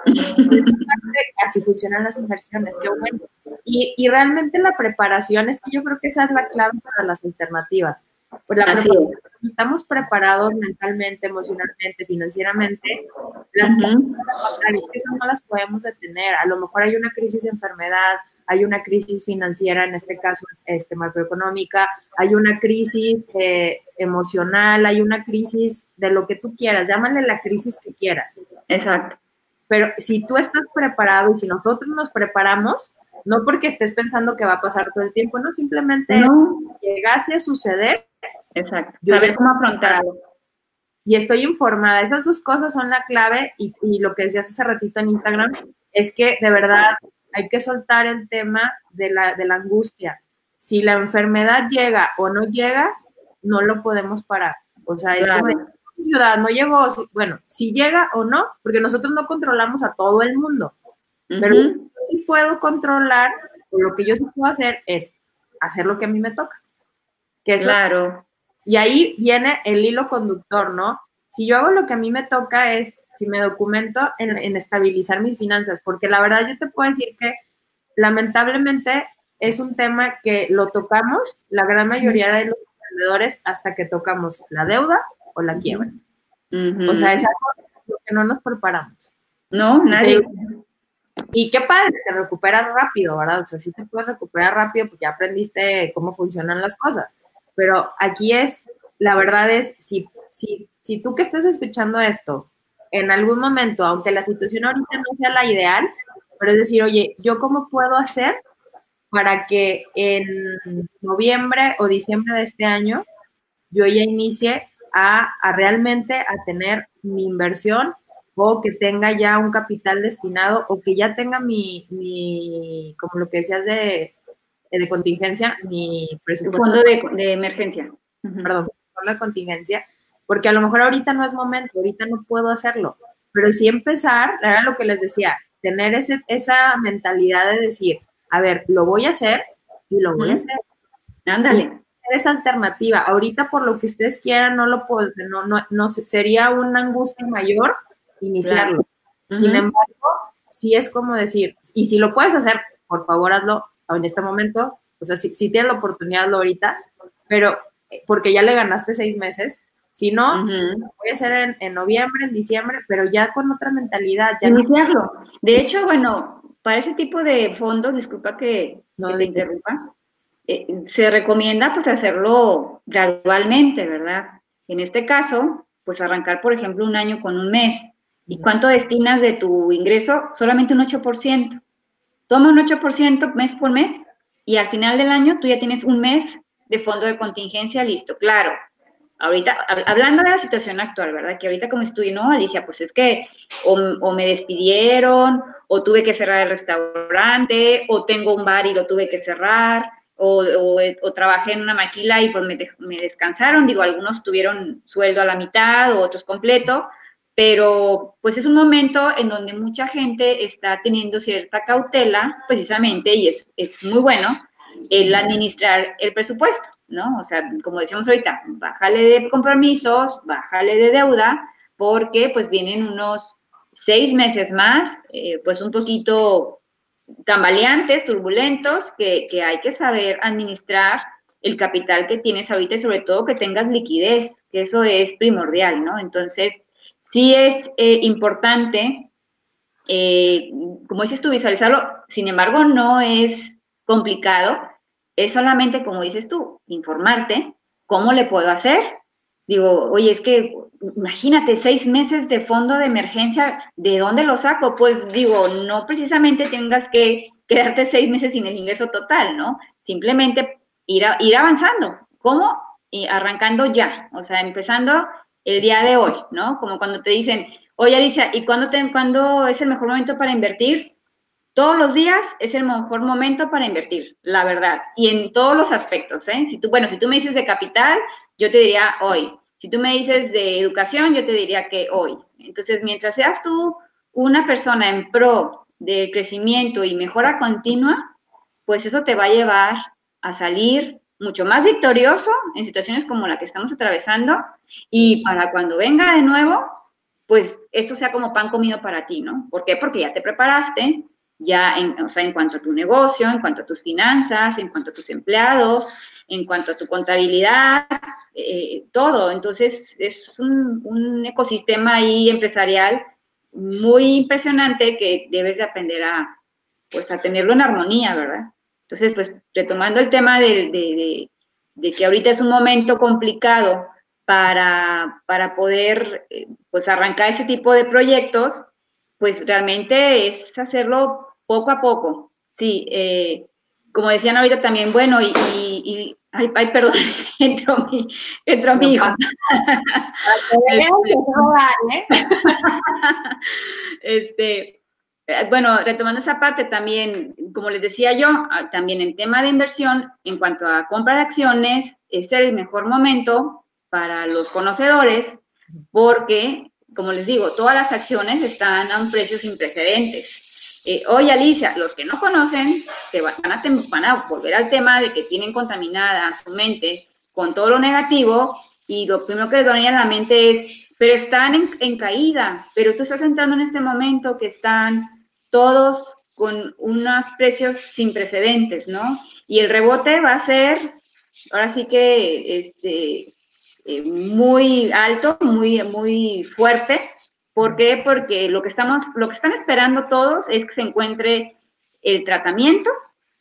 así funcionan las inversiones, qué bueno. Y, y realmente la preparación es que yo creo que esa es la clave para las alternativas. Pues la estamos preparados mentalmente, emocionalmente, financieramente, las cosas no las podemos detener. A lo mejor hay una crisis de enfermedad, hay una crisis financiera, en este caso este, macroeconómica, hay una crisis eh, emocional, hay una crisis de lo que tú quieras, llámale la crisis que quieras. Exacto. Pero si tú estás preparado y si nosotros nos preparamos, no porque estés pensando que va a pasar todo el tiempo, no, simplemente llegase a suceder. Exacto. Saber cómo afrontarlo. Y estoy informada. Esas dos cosas son la clave y, y lo que decías hace ratito en Instagram es que de verdad hay que soltar el tema de la, de la angustia. Si la enfermedad llega o no llega, no lo podemos parar. O sea, es como de, ciudad no llegó, bueno, si llega o no, porque nosotros no controlamos a todo el mundo, pero yo sí puedo controlar, lo que yo sí puedo hacer es hacer lo que a mí me toca. Que claro. Y ahí viene el hilo conductor, ¿no? Si yo hago lo que a mí me toca es si me documento en, estabilizar mis finanzas, porque la verdad yo te puedo decir que lamentablemente es un tema que lo tocamos la gran mayoría de los emprendedores hasta que tocamos la deuda o la quiebra. O sea, es algo que no nos preparamos. No, nadie. Y qué padre, te recuperas rápido, ¿verdad? O sea, si te puedes recuperar rápido, porque ya aprendiste cómo funcionan las cosas. Pero aquí es, la verdad es, si, si, si tú que estás escuchando esto en algún momento, aunque la situación ahorita no sea la ideal, pero es decir, oye, ¿yo cómo puedo hacer para que en noviembre o diciembre de este año yo ya inicie a, a realmente a tener mi inversión o que tenga ya un capital destinado o que ya tenga mi, mi como lo que decías de, de contingencia, mi presupuesto. Fondo de, de emergencia. Perdón, fondo de contingencia, porque a lo mejor ahorita no es momento, ahorita no puedo hacerlo, pero sí empezar, era lo que les decía, tener ese, esa mentalidad de decir, a ver, lo voy a hacer y lo voy a hacer. Ándale. esa alternativa. Ahorita, por lo que ustedes quieran, no lo puedo, no, no, no sería una angustia mayor iniciarlo. Sin embargo, sí es como decir, y si lo puedes hacer, por favor hazlo en este momento, o sea, si, si tienes la oportunidad, hazlo ahorita, pero eh, porque ya le ganaste seis meses, si no, voy a hacer en, noviembre, en diciembre, pero ya con otra mentalidad. Ya Iniciarlo. De hecho, bueno, para ese tipo de fondos, disculpa que, te interrumpa, eh, se recomienda pues hacerlo gradualmente, ¿verdad? En este caso, pues arrancar, por ejemplo, un año con un mes. ¿Y cuánto destinas de tu ingreso? Solamente un 8%. Toma un 8% mes por mes y al final del año tú ya tienes un mes de fondo de contingencia listo. Claro, ahorita, hablando de la situación actual, ¿verdad? Que ahorita como estudio, no, Alicia, pues es que o, me despidieron, o tuve que cerrar el restaurante, o tengo un bar y lo tuve que cerrar, o, o, trabajé en una maquila y pues me, me, descansaron. Digo, algunos tuvieron sueldo a la mitad, o otros completo, pero pues es un momento en donde mucha gente está teniendo cierta cautela, precisamente, y es, es muy bueno, el administrar el presupuesto. ¿no? O sea, como decíamos ahorita, bájale de compromisos, bájale de deuda, porque pues vienen unos seis meses más, eh, pues un poquito tambaleantes, turbulentos, que, hay que saber administrar el capital que tienes ahorita y sobre todo que tengas liquidez, que eso es primordial, ¿no? Entonces, sí es eh, importante, eh, como dices tú, visualizarlo, sin embargo, no es complicado, es solamente, como dices tú, informarte cómo le puedo hacer. Digo, oye, es que imagínate seis meses de fondo de emergencia, ¿de dónde lo saco? Pues digo, no precisamente tengas que quedarte seis meses sin el ingreso total, ¿no? Simplemente ir, ir avanzando. ¿Cómo? Y arrancando ya, o sea, empezando el día de hoy, ¿no? Como cuando te dicen, oye Alicia, ¿y cuándo, te, cuándo es el mejor momento para invertir? Todos los días es el mejor momento para invertir, la verdad, y en todos los aspectos, ¿eh? Si tú, bueno, si tú me dices de capital, yo te diría hoy. Si tú me dices de educación, yo te diría que hoy. Entonces, mientras seas tú una persona en pro de crecimiento y mejora continua, pues eso te va a llevar a salir mucho más victorioso en situaciones como la que estamos atravesando y para cuando venga de nuevo, pues esto sea como pan comido para ti, ¿no? ¿Por qué? Porque ya te preparaste, ya en, o sea, en cuanto a tu negocio, en cuanto a tus finanzas, en cuanto a tus empleados, en cuanto a tu contabilidad, eh, todo. Entonces, es un, ecosistema ahí empresarial muy impresionante que debes de aprender a, pues, a tenerlo en armonía, ¿verdad? Entonces, pues, retomando el tema de, que ahorita es un momento complicado para, para poder, eh, pues, arrancar ese tipo de proyectos, pues realmente es hacerlo poco a poco. Sí, eh, como decían ahorita también, bueno, y, ay, ay, perdón, entró mi, entró mi hijo. este, eh, bueno, retomando esa parte también, como les decía yo, ah, también en tema de inversión, en cuanto a compra de acciones, este es el mejor momento para los conocedores, porque como les digo, todas las acciones están a un precio sin precedentes. Eh, oye, Alicia, los que no conocen, te van a, volver al tema de que tienen contaminada su mente con todo lo negativo y lo primero que les va a la mente es, pero están en, caída, pero tú estás entrando en este momento que están todos con unos precios sin precedentes, ¿no? Y el rebote va a ser, ahora sí que, este, eh, muy alto, muy, muy fuerte. ¿Por qué? Porque lo que, estamos, lo que están esperando todos es que se encuentre el tratamiento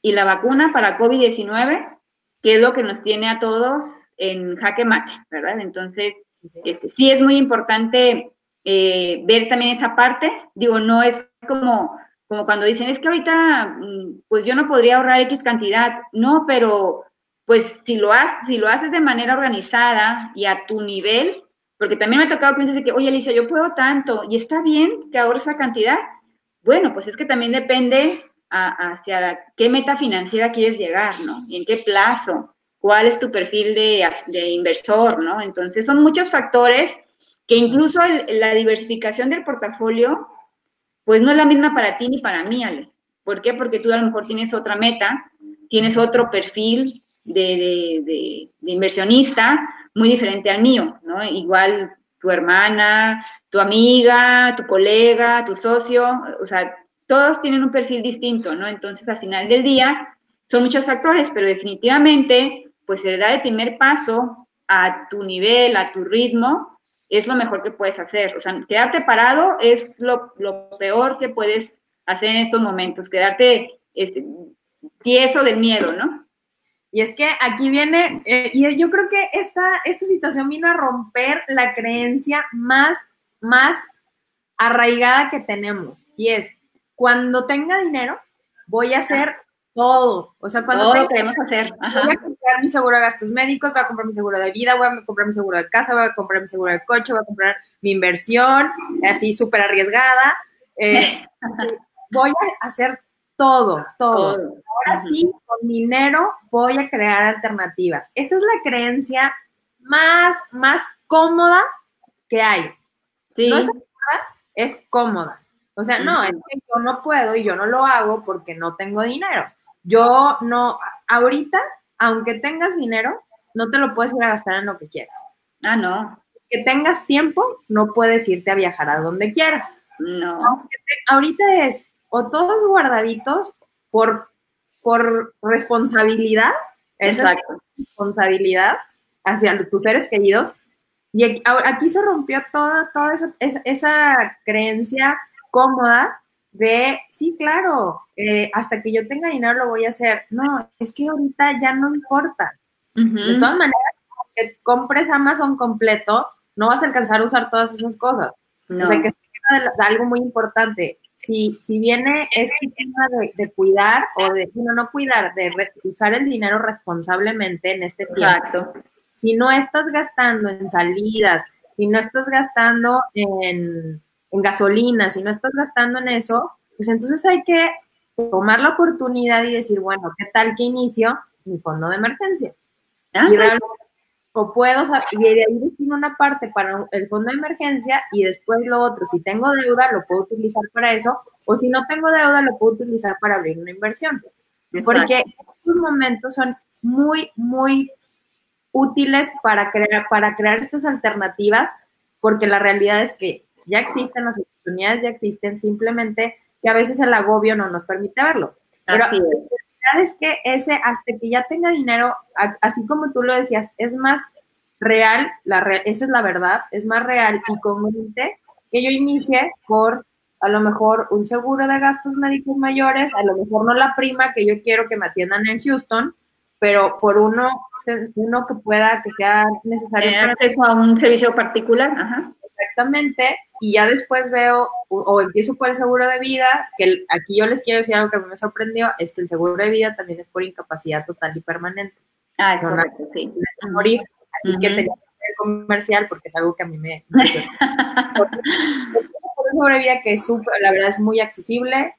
y la vacuna para COVID-19, que es lo que nos tiene a todos en jaque mate, ¿verdad? Entonces, sí, este, sí es muy importante eh, ver también esa parte. Digo, no es como, como cuando dicen, es que ahorita, mm, pues yo no podría ahorrar X cantidad. No, pero pues si lo, haces, de manera organizada y a tu nivel, porque también me ha tocado clientes de que, oye, Alicia, yo puedo tanto y está bien que ahorres esa cantidad. Bueno, pues es que también depende hacia qué meta financiera quieres llegar, ¿no? Y en qué plazo, cuál es tu perfil de, de inversor, ¿no? Entonces, son muchos factores que incluso la diversificación del portafolio, pues no es la misma para ti ni para mí, Ale. ¿Por qué? Porque tú a lo mejor tienes otra meta, tienes otro perfil de, inversionista muy diferente al mío, ¿no? Igual tu hermana, tu amiga, tu colega, tu socio, o sea, todos tienen un perfil distinto, ¿no? Entonces, al final del día, son muchos factores, pero definitivamente, pues el dar el primer paso a tu nivel, a tu ritmo, es lo mejor que puedes hacer. O sea, quedarte parado es lo, peor que puedes hacer en estos momentos, quedarte este, tieso del miedo, ¿no? Y es que aquí viene, eh, y yo creo que esta, esta situación vino a romper la creencia más, más arraigada que tenemos. Y es, cuando tenga dinero, voy a hacer todo. O sea, cuando todo queremos hacer. Voy a comprar mi seguro de gastos médicos, voy a comprar mi seguro de vida, voy a comprar mi seguro de casa, voy a comprar mi seguro de coche, voy a comprar mi inversión, así súper arriesgada. Eh, voy a hacer todo, todo. Ahora sí, con dinero voy a crear alternativas. Esa es la creencia más, más cómoda que hay. Sí. No es es cómoda. O sea, no, es que yo no puedo y yo no lo hago porque no tengo dinero. Yo no, ahorita, aunque tengas dinero, no te lo puedes ir a gastar en lo que quieras. Ah, no. Que tengas tiempo, no puedes irte a viajar a donde quieras. No. ahorita es o todos guardaditos por, por responsabilidad, esa responsabilidad hacia tus seres queridos. Y aquí, se rompió toda, toda esa, esa creencia cómoda de, sí, claro, eh, hasta que yo tenga dinero lo voy a hacer. No, es que ahorita ya no importa. De todas maneras, que compres Amazon completo, no vas a alcanzar a usar todas esas cosas. O sea, que es algo muy importante. Si, si viene este tema de, cuidar o de, no, no cuidar, de usar el dinero responsablemente en este tiempo. Si no estás gastando en salidas, si no estás gastando en en gasolina, si no estás gastando en eso, pues entonces hay que tomar la oportunidad y decir, bueno, ¿qué tal que inicio mi fondo de emergencia? Ah, y realmente, o puedo, y de ahí destino una parte para el fondo de emergencia y después lo otro, si tengo deuda, lo puedo utilizar para eso, o si no tengo deuda, lo puedo utilizar para abrir una inversión. Porque estos momentos son muy, muy útiles para crear, para crear estas alternativas, porque la realidad es que ya existen, las oportunidades ya existen, simplemente que a veces el agobio no nos permite verlo. Pero realidad es que ese, hasta que ya tenga dinero, así como tú lo decías, es más real, la esa es la verdad, es más real y congruente que yo inicie por a lo mejor un seguro de gastos médicos mayores, a lo mejor no la prima que yo quiero que me atiendan en Houston, pero por uno, uno que pueda, que sea necesario. Tener acceso a un servicio particular, ajá. Exactamente, y ya después veo o, empiezo por el seguro de vida, que aquí yo les quiero decir algo que me sorprendió, es que el seguro de vida también es por incapacidad total y permanente. Ah, es correcto, sí. morir, así que tenía que ser comercial porque es algo que a mí me... el seguro de vida que es la verdad es muy accesible,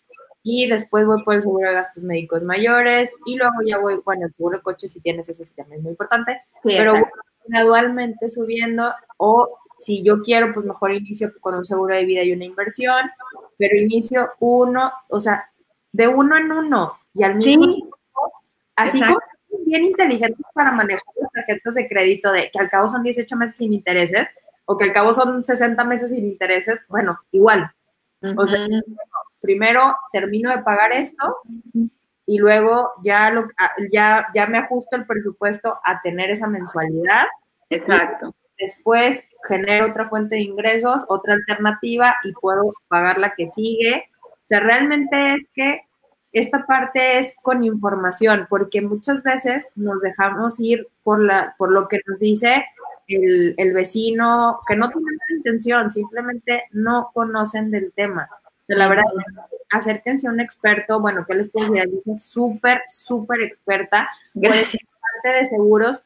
y después voy por el seguro de gastos médicos mayores y luego ya voy, bueno, el seguro de coche si tienes ese sistema es muy importante, pero voy gradualmente subiendo o si yo quiero, pues mejor inicio con un seguro de vida y una inversión, pero inicio uno, o sea, de uno en uno y al mismo tiempo, así como bien inteligentes para manejar las tarjetas de crédito de que al cabo son 18 meses sin intereses o que al cabo son 60 meses sin intereses, bueno, igual. O sea, primero termino de pagar esto y luego ya, lo, ya, ya me ajusto el presupuesto a tener esa mensualidad. Exacto. Después genero otra fuente de ingresos, otra alternativa y puedo pagar la que sigue. O sea, realmente es que esta parte es con información, porque muchas veces nos dejamos ir por, la, por lo que nos dice el, el vecino, que no tiene la intención, simplemente no conocen del tema. O sea, la verdad, acérquense a un experto, bueno, que les puedo decir? súper, súper experta, puede ser parte de seguros,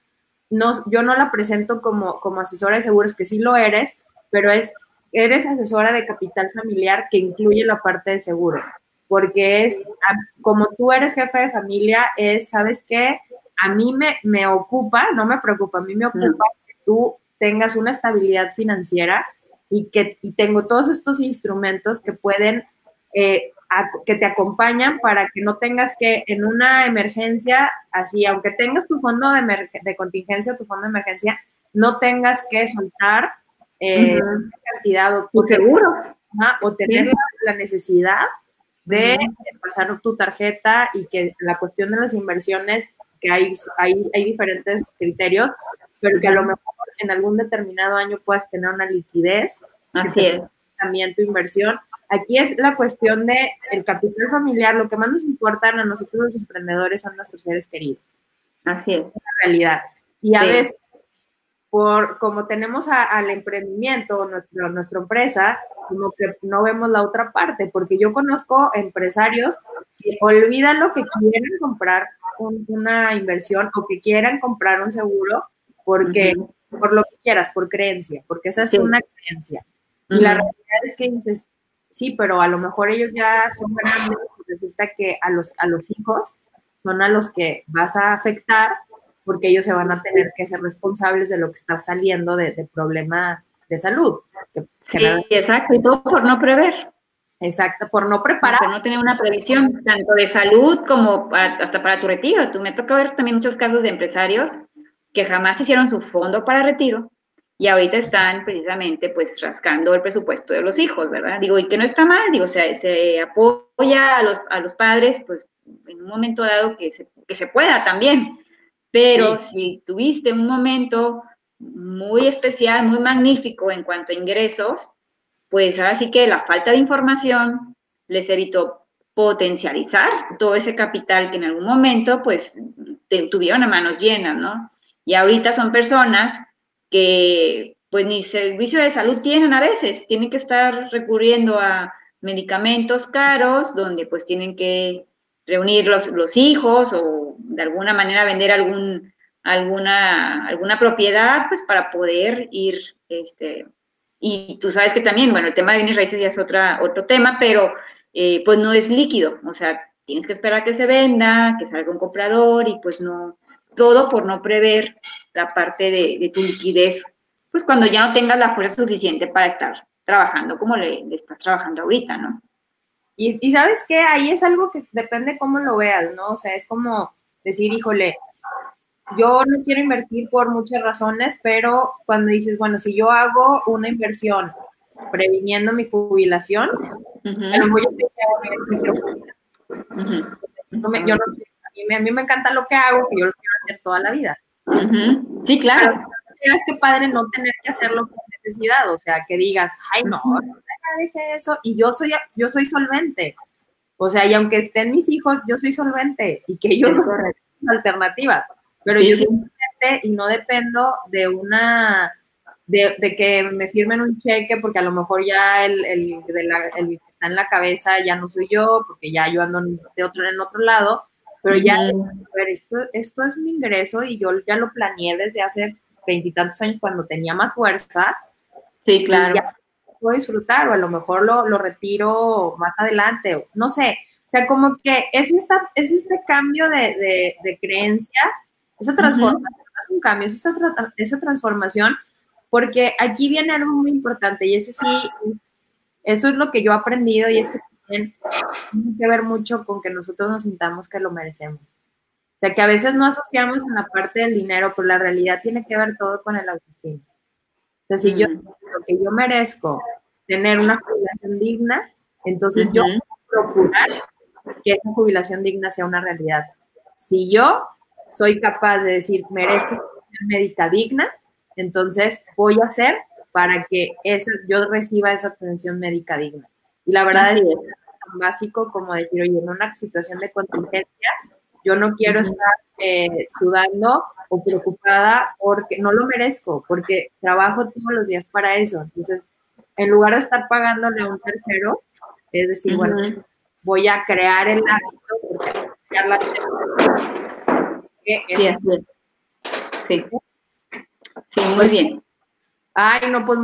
no, yo no la presento como, como asesora de seguros, que sí lo eres, pero es, eres asesora de capital familiar que incluye la parte de seguros, porque es, como tú eres jefe de familia, es, ¿sabes qué? A mí me, me ocupa, no me preocupa, a mí me ocupa que tú tengas una estabilidad financiera y que y tengo todos estos instrumentos que pueden eh, que te acompañan para que no tengas que en una emergencia, así, aunque tengas tu fondo de, de contingencia o tu fondo de emergencia, no tengas que soltar eh, cantidad o, tu seguro. o tener la necesidad de pasar tu tarjeta y que la cuestión de las inversiones, que hay, hay, hay diferentes criterios, pero que a lo mejor en algún determinado año puedas tener una liquidez. Así es. También tu inversión. Aquí es la cuestión de el capital familiar. Lo que más nos importa a nosotros los emprendedores son nuestros seres queridos. Así es. La realidad. Y a veces por como tenemos al emprendimiento, nuestro, nuestra empresa, como que no vemos la otra parte, porque yo conozco empresarios que olvidan lo que quieren comprar una inversión o que quieran comprar un seguro porque por lo que quieras, por creencia, porque esa es una creencia. Y la realidad es que dices, sí, pero a lo mejor ellos ya son grandes y resulta que a los, a los hijos son a los que vas a afectar porque ellos se van a tener que ser responsables de lo que está saliendo de, problema de salud. sí, exacto, y todo por no prever. Exacto, por no preparar. Por no tener una previsión, tanto de salud como hasta para tu retiro. Tú me toca ver también muchos casos de empresarios que jamás hicieron su fondo para retiro y ahorita están precisamente pues rascando el presupuesto de los hijos, ¿verdad? Digo, y que no está mal, digo, o sea, se apoya a los, a los padres pues en un momento dado que se, que se pueda también, pero si tuviste un momento muy especial, muy magnífico en cuanto a ingresos, pues ahora sí que la falta de información les evitó potencializar todo ese capital que en algún momento pues tuvieron a manos llenas, ¿no? Y ahorita son personas que pues ni servicio de salud tienen a veces, tienen que estar recurriendo a medicamentos caros, donde pues tienen que reunir los, los hijos o de alguna manera vender algún, alguna, alguna propiedad, pues para poder ir, este, y tú sabes que también, bueno, el tema de bienes raíces ya es otra, otro tema, pero eh, pues no es líquido, o sea, tienes que esperar que se venda, que salga un comprador y pues no, todo por no prever la parte de, de tu liquidez, pues cuando ya no tengas la fuerza suficiente para estar trabajando como le, le estás trabajando ahorita, ¿no? Y, sabes qué, ahí es algo que depende cómo lo veas, ¿no? O sea, es como decir, híjole, yo no quiero invertir por muchas razones, pero cuando dices, bueno, si yo hago una inversión previniendo mi jubilación, a lo mejor yo a, mí me, encanta lo que hago, que yo lo quiero hacer toda la vida. Sí, claro. Pero es que padre no tener que hacerlo por necesidad, o sea, que digas, ay, no, deje eso y yo soy, yo soy solvente. O sea, y aunque estén mis hijos, yo soy solvente y que ellos son alternativas. Pero yo soy solvente y no dependo de una, de, que me firmen un cheque porque a lo mejor ya el, el, que está en la cabeza ya no soy yo, porque ya yo ando de otro, en otro lado. Pero ya, a ver, esto, esto es mi ingreso y yo ya lo planeé desde hace veintitantos años cuando tenía más fuerza. Sí, claro puedo disfrutar o a lo mejor lo, lo retiro más adelante, no sé. O sea, como que es, esta, es este cambio de, de, creencia, esa transformación, es un cambio, es esta, esa transformación, porque aquí viene algo muy importante y ese sí, eso es lo que yo he aprendido y es que tiene que ver mucho con que nosotros nos sintamos que lo merecemos. O sea, que a veces no asociamos en la parte del dinero, pero la realidad tiene que ver todo con el autoestima sea, si yo lo que yo merezco tener una jubilación digna, entonces yo procurar que esa jubilación digna sea una realidad. Si yo soy capaz de decir, merezco una médica digna, entonces voy a hacer para que esa, yo reciba esa atención médica digna. Y la verdad es que tan básico como decir, oye, en una situación de contingencia, yo no quiero estar eh, sudando o preocupada porque no lo merezco, porque trabajo todos los días para eso. Entonces, en lugar de estar pagándole a un tercero, es decir, bueno, voy a crear el hábito porque ya la sí, sí. sí, muy bien. Ay, no, pues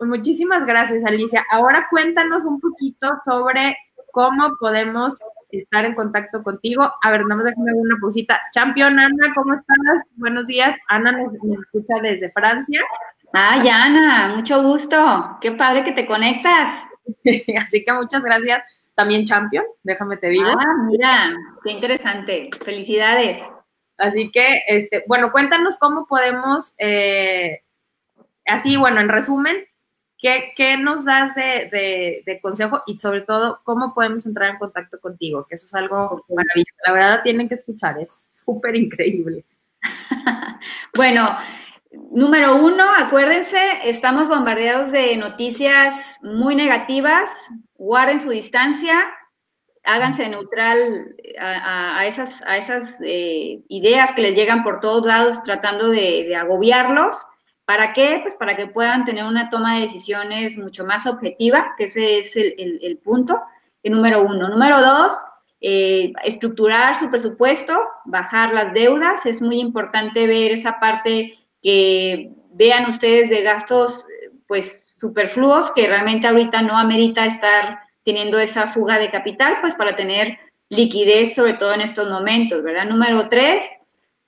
muchísimas gracias, Alicia. Ahora cuéntanos un poquito sobre cómo podemos estar en contacto contigo. A ver, nada más déjame una pausita. Champion, Ana, ¿cómo estás? Buenos días. Ana nos, escucha desde Francia. Ay, Ana, mucho gusto. Qué padre que te conectas. Así que muchas gracias. también champion, déjame te digo. Ah, mira, qué interesante. Felicidades. Así que, este, bueno, cuéntanos cómo podemos, eh, así, bueno, en resumen, ¿qué, nos das de, de, consejo y sobre todo cómo podemos entrar en contacto contigo? Que eso es algo maravilloso. La verdad, tienen que escuchar, es súper increíble. bueno, número uno, acuérdense, estamos bombardeados de noticias muy negativas, guarden su distancia, háganse neutral a, esas, a esas eh, ideas que les llegan por todos lados tratando de, agobiarlos. ¿Para qué? Pues para que puedan tener una toma de decisiones mucho más objetiva, que ese es el, punto, el número uno. Número dos, eh, estructurar su presupuesto, bajar las deudas. Es muy importante ver esa parte que vean ustedes de gastos pues superfluos que realmente ahorita no amerita estar teniendo esa fuga de capital, pues para tener liquidez, sobre todo en estos momentos, ¿verdad? Número tres,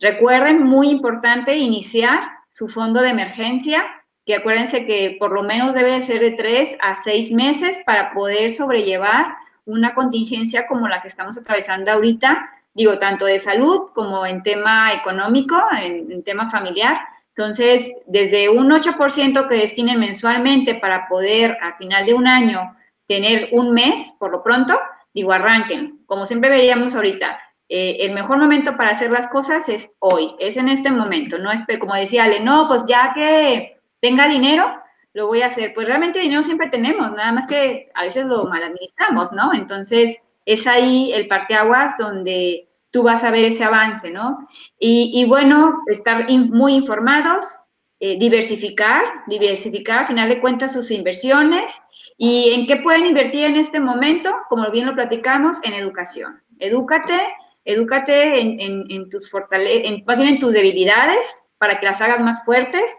recuerden, muy importante, iniciar su fondo de emergencia, que acuérdense que por lo menos debe ser de tres a seis meses para poder sobrellevar una contingencia como la que estamos atravesando ahorita, digo, tanto de salud como en tema económico, en, en tema familiar. Entonces, desde un 8% que destinen mensualmente para poder a final de un año tener un mes, por lo pronto, digo, arranquen. Como siempre veíamos ahorita, eh, el mejor momento para hacer las cosas es hoy, es en este momento, no es como decía Ale, no, pues ya que tenga dinero, lo voy a hacer. Pues realmente dinero siempre tenemos, nada más que a veces lo mal administramos, ¿no? Entonces, es ahí el parteaguas donde tú vas a ver ese avance, ¿no? Y, bueno, estar muy informados, eh, diversificar, diversificar, a final de cuentas, sus inversiones, ¿Y en qué pueden invertir en este momento? Como bien lo platicamos, en educación. Edúcate, edúcate en, tus fortalezas, en, tus debilidades para que las hagas más fuertes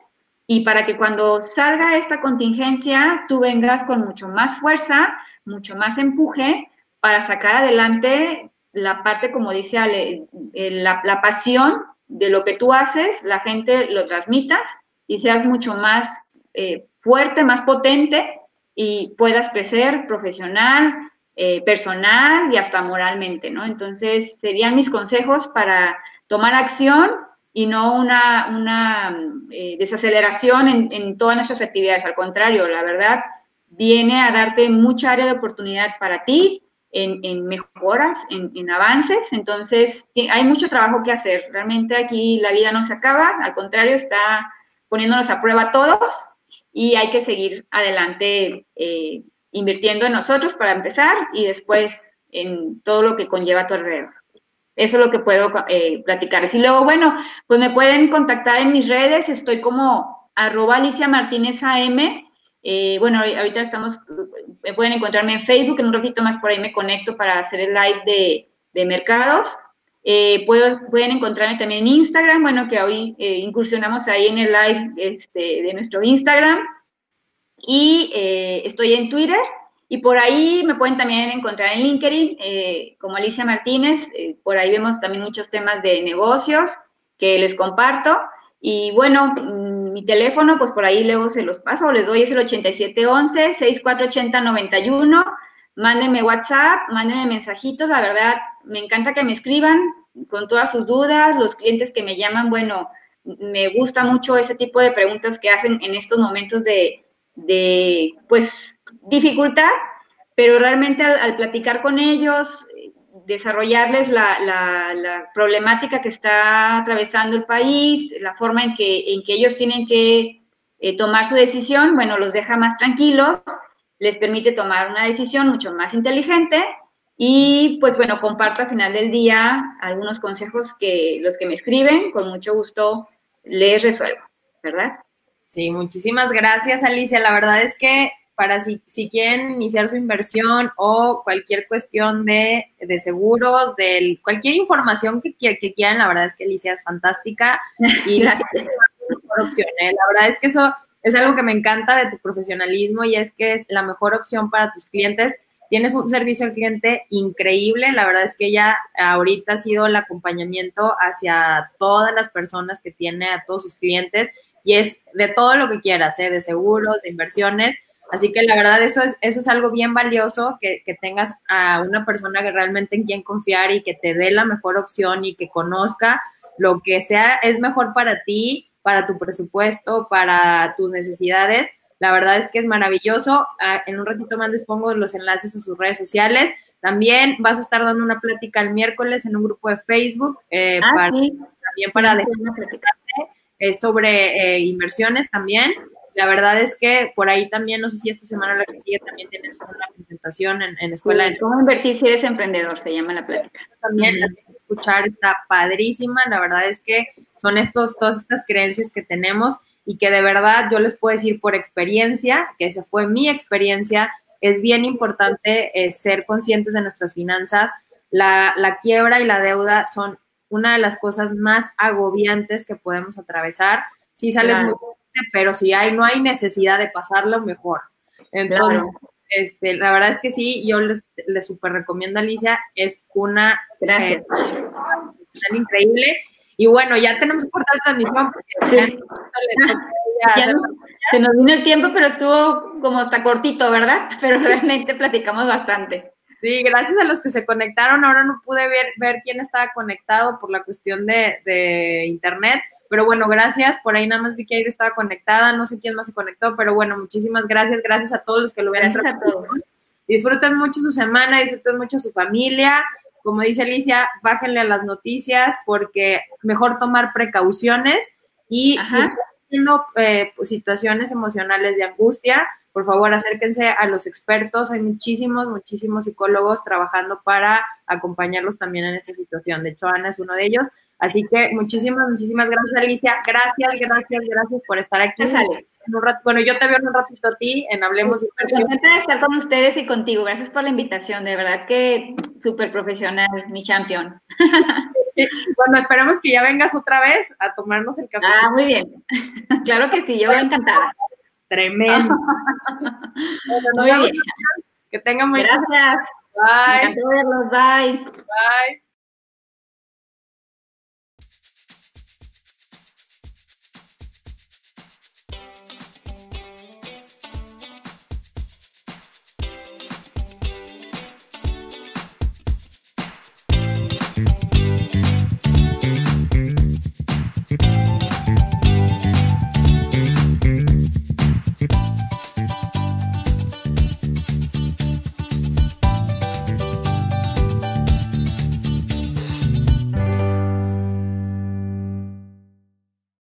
y para que cuando salga esta contingencia tú vengas con mucho más fuerza, mucho más empuje para sacar adelante la parte, como dice Ale, eh, la, pasión de lo que tú haces, la gente lo transmitas y seas mucho más eh, fuerte, más potente y puedas crecer profesional, eh, personal y hasta moralmente, ¿no? Entonces, serían mis consejos para tomar acción y no una, una eh, desaceleración en, todas nuestras actividades. Al contrario, la verdad, viene a darte mucha área de oportunidad para ti, en, mejoras, en, en, avances. Entonces, hay mucho trabajo que hacer. Realmente aquí la vida no se acaba, al contrario, está poniéndonos a prueba todos y hay que seguir adelante eh, invirtiendo en nosotros para empezar y después en todo lo que conlleva a tu alrededor. Eso es lo que puedo eh, platicarles. Y luego, bueno, pues me pueden contactar en mis redes, estoy como arroba Alicia Martínez AM. Eh, bueno, ahorita estamos, me pueden encontrarme en Facebook, en un ratito más por ahí me conecto para hacer el live de, mercados. Eh, pueden encontrarme también en Instagram, bueno, que hoy eh, incursionamos ahí en el live este, de nuestro Instagram. Y eh, estoy en Twitter y por ahí me pueden también encontrar en LinkedIn como Alicia Martínez. por ahí vemos también muchos temas de negocios que les comparto. Y bueno, mm, mi teléfono, pues por ahí luego se los paso, les doy es el 8711-6480-91 mándenme WhatsApp, mándenme mensajitos, la verdad, me encanta que me escriban con todas sus dudas, los clientes que me llaman, bueno, me gusta mucho ese tipo de preguntas que hacen en estos momentos de, de pues, dificultad, pero realmente al, platicar con ellos, desarrollarles la, la, problemática que está atravesando el país, la forma en que, en que ellos tienen que eh, tomar su decisión, bueno, los deja más tranquilos les permite tomar una decisión mucho más inteligente y pues bueno, comparto al final del día algunos consejos que los que me escriben, con mucho gusto les resuelvo, ¿verdad? Sí, muchísimas gracias Alicia. La verdad es que para si, si quieren iniciar su inversión o cualquier cuestión de, de seguros, de cualquier información que, que, quieran, la verdad es que Alicia es fantástica y la mejor opción. ¿eh? La verdad es que eso es algo que me encanta de tu profesionalismo y es que es la mejor opción para tus clientes. Tienes un servicio al cliente increíble. La verdad es que ella ahorita ha sido el acompañamiento hacia todas las personas que tiene, a todos sus clientes, y es de todo lo que quieras, ¿eh? de seguros, de inversiones. Así que la verdad eso es, eso es algo bien valioso, que, que tengas a una persona que realmente en quien confiar y que te dé la mejor opción y que conozca lo que sea es mejor para ti, para tu presupuesto, para tus necesidades. La verdad es que es maravilloso. Ah, en un ratito más les pongo los enlaces a sus redes sociales. También vas a estar dando una plática el miércoles en un grupo de Facebook eh, Ah, para, sí. también para Sí, dejar es sobre eh, inversiones también. La verdad es que por ahí también, no sé si esta semana o la que sigue también tienes una presentación en, en Escuela ¿Cómo invertir si eres emprendedor? Se llama la plática. también la tienes que escuchar, está padrísima. La verdad es que son estos, todas estas creencias que tenemos y que de verdad yo les puedo decir por experiencia, que esa fue mi experiencia, es bien importante eh, ser conscientes de nuestras finanzas. La, la quiebra y la deuda son una de las cosas más agobiantes que podemos atravesar. Sí sales Claro. muy fuerte, pero si hay, no hay necesidad de pasarlo, mejor. Entonces, Claro. este, la verdad es que sí, yo les, les super recomiendo a Alicia, es una eh, increíble. Y bueno, ya tenemos que cortar la transmisión porque Sí. ya Ya no- se nos vino el tiempo, pero estuvo como hasta cortito, ¿verdad? Pero realmente platicamos bastante. Sí, gracias a los que se conectaron. Ahora no pude ver, ver quién estaba conectado por la cuestión de, de internet. Pero bueno, gracias. Por ahí nada más vi que Aide estaba conectada. No sé quién más se conectó, pero bueno, muchísimas gracias. Gracias a todos los que lo vieron. Gracias a todos. Disfruten mucho su semana, disfruten mucho su familia. Como dice Alicia, bájenle a las noticias porque mejor tomar precauciones y si Ajá. están teniendo eh, pues, situaciones emocionales de angustia, por favor acérquense a los expertos. Hay muchísimos, muchísimos psicólogos trabajando para acompañarlos también en esta situación. De hecho, Ana es uno de ellos. Así que muchísimas, muchísimas gracias, Alicia. Gracias, gracias, gracias por estar aquí. Un rato- bueno, yo te veo en un ratito a ti en Hablemos Inversión. Contenta de estar con ustedes y contigo. Gracias por la invitación. De verdad que súper profesional, mi champion. Bueno, esperamos que ya vengas otra vez a tomarnos el café. Ah, muy bien. Claro que sí, yo encantada. Tremendo. Bueno, Muy bien. Que tengan muy Gracias. Bye. verlos. Bye. Bye.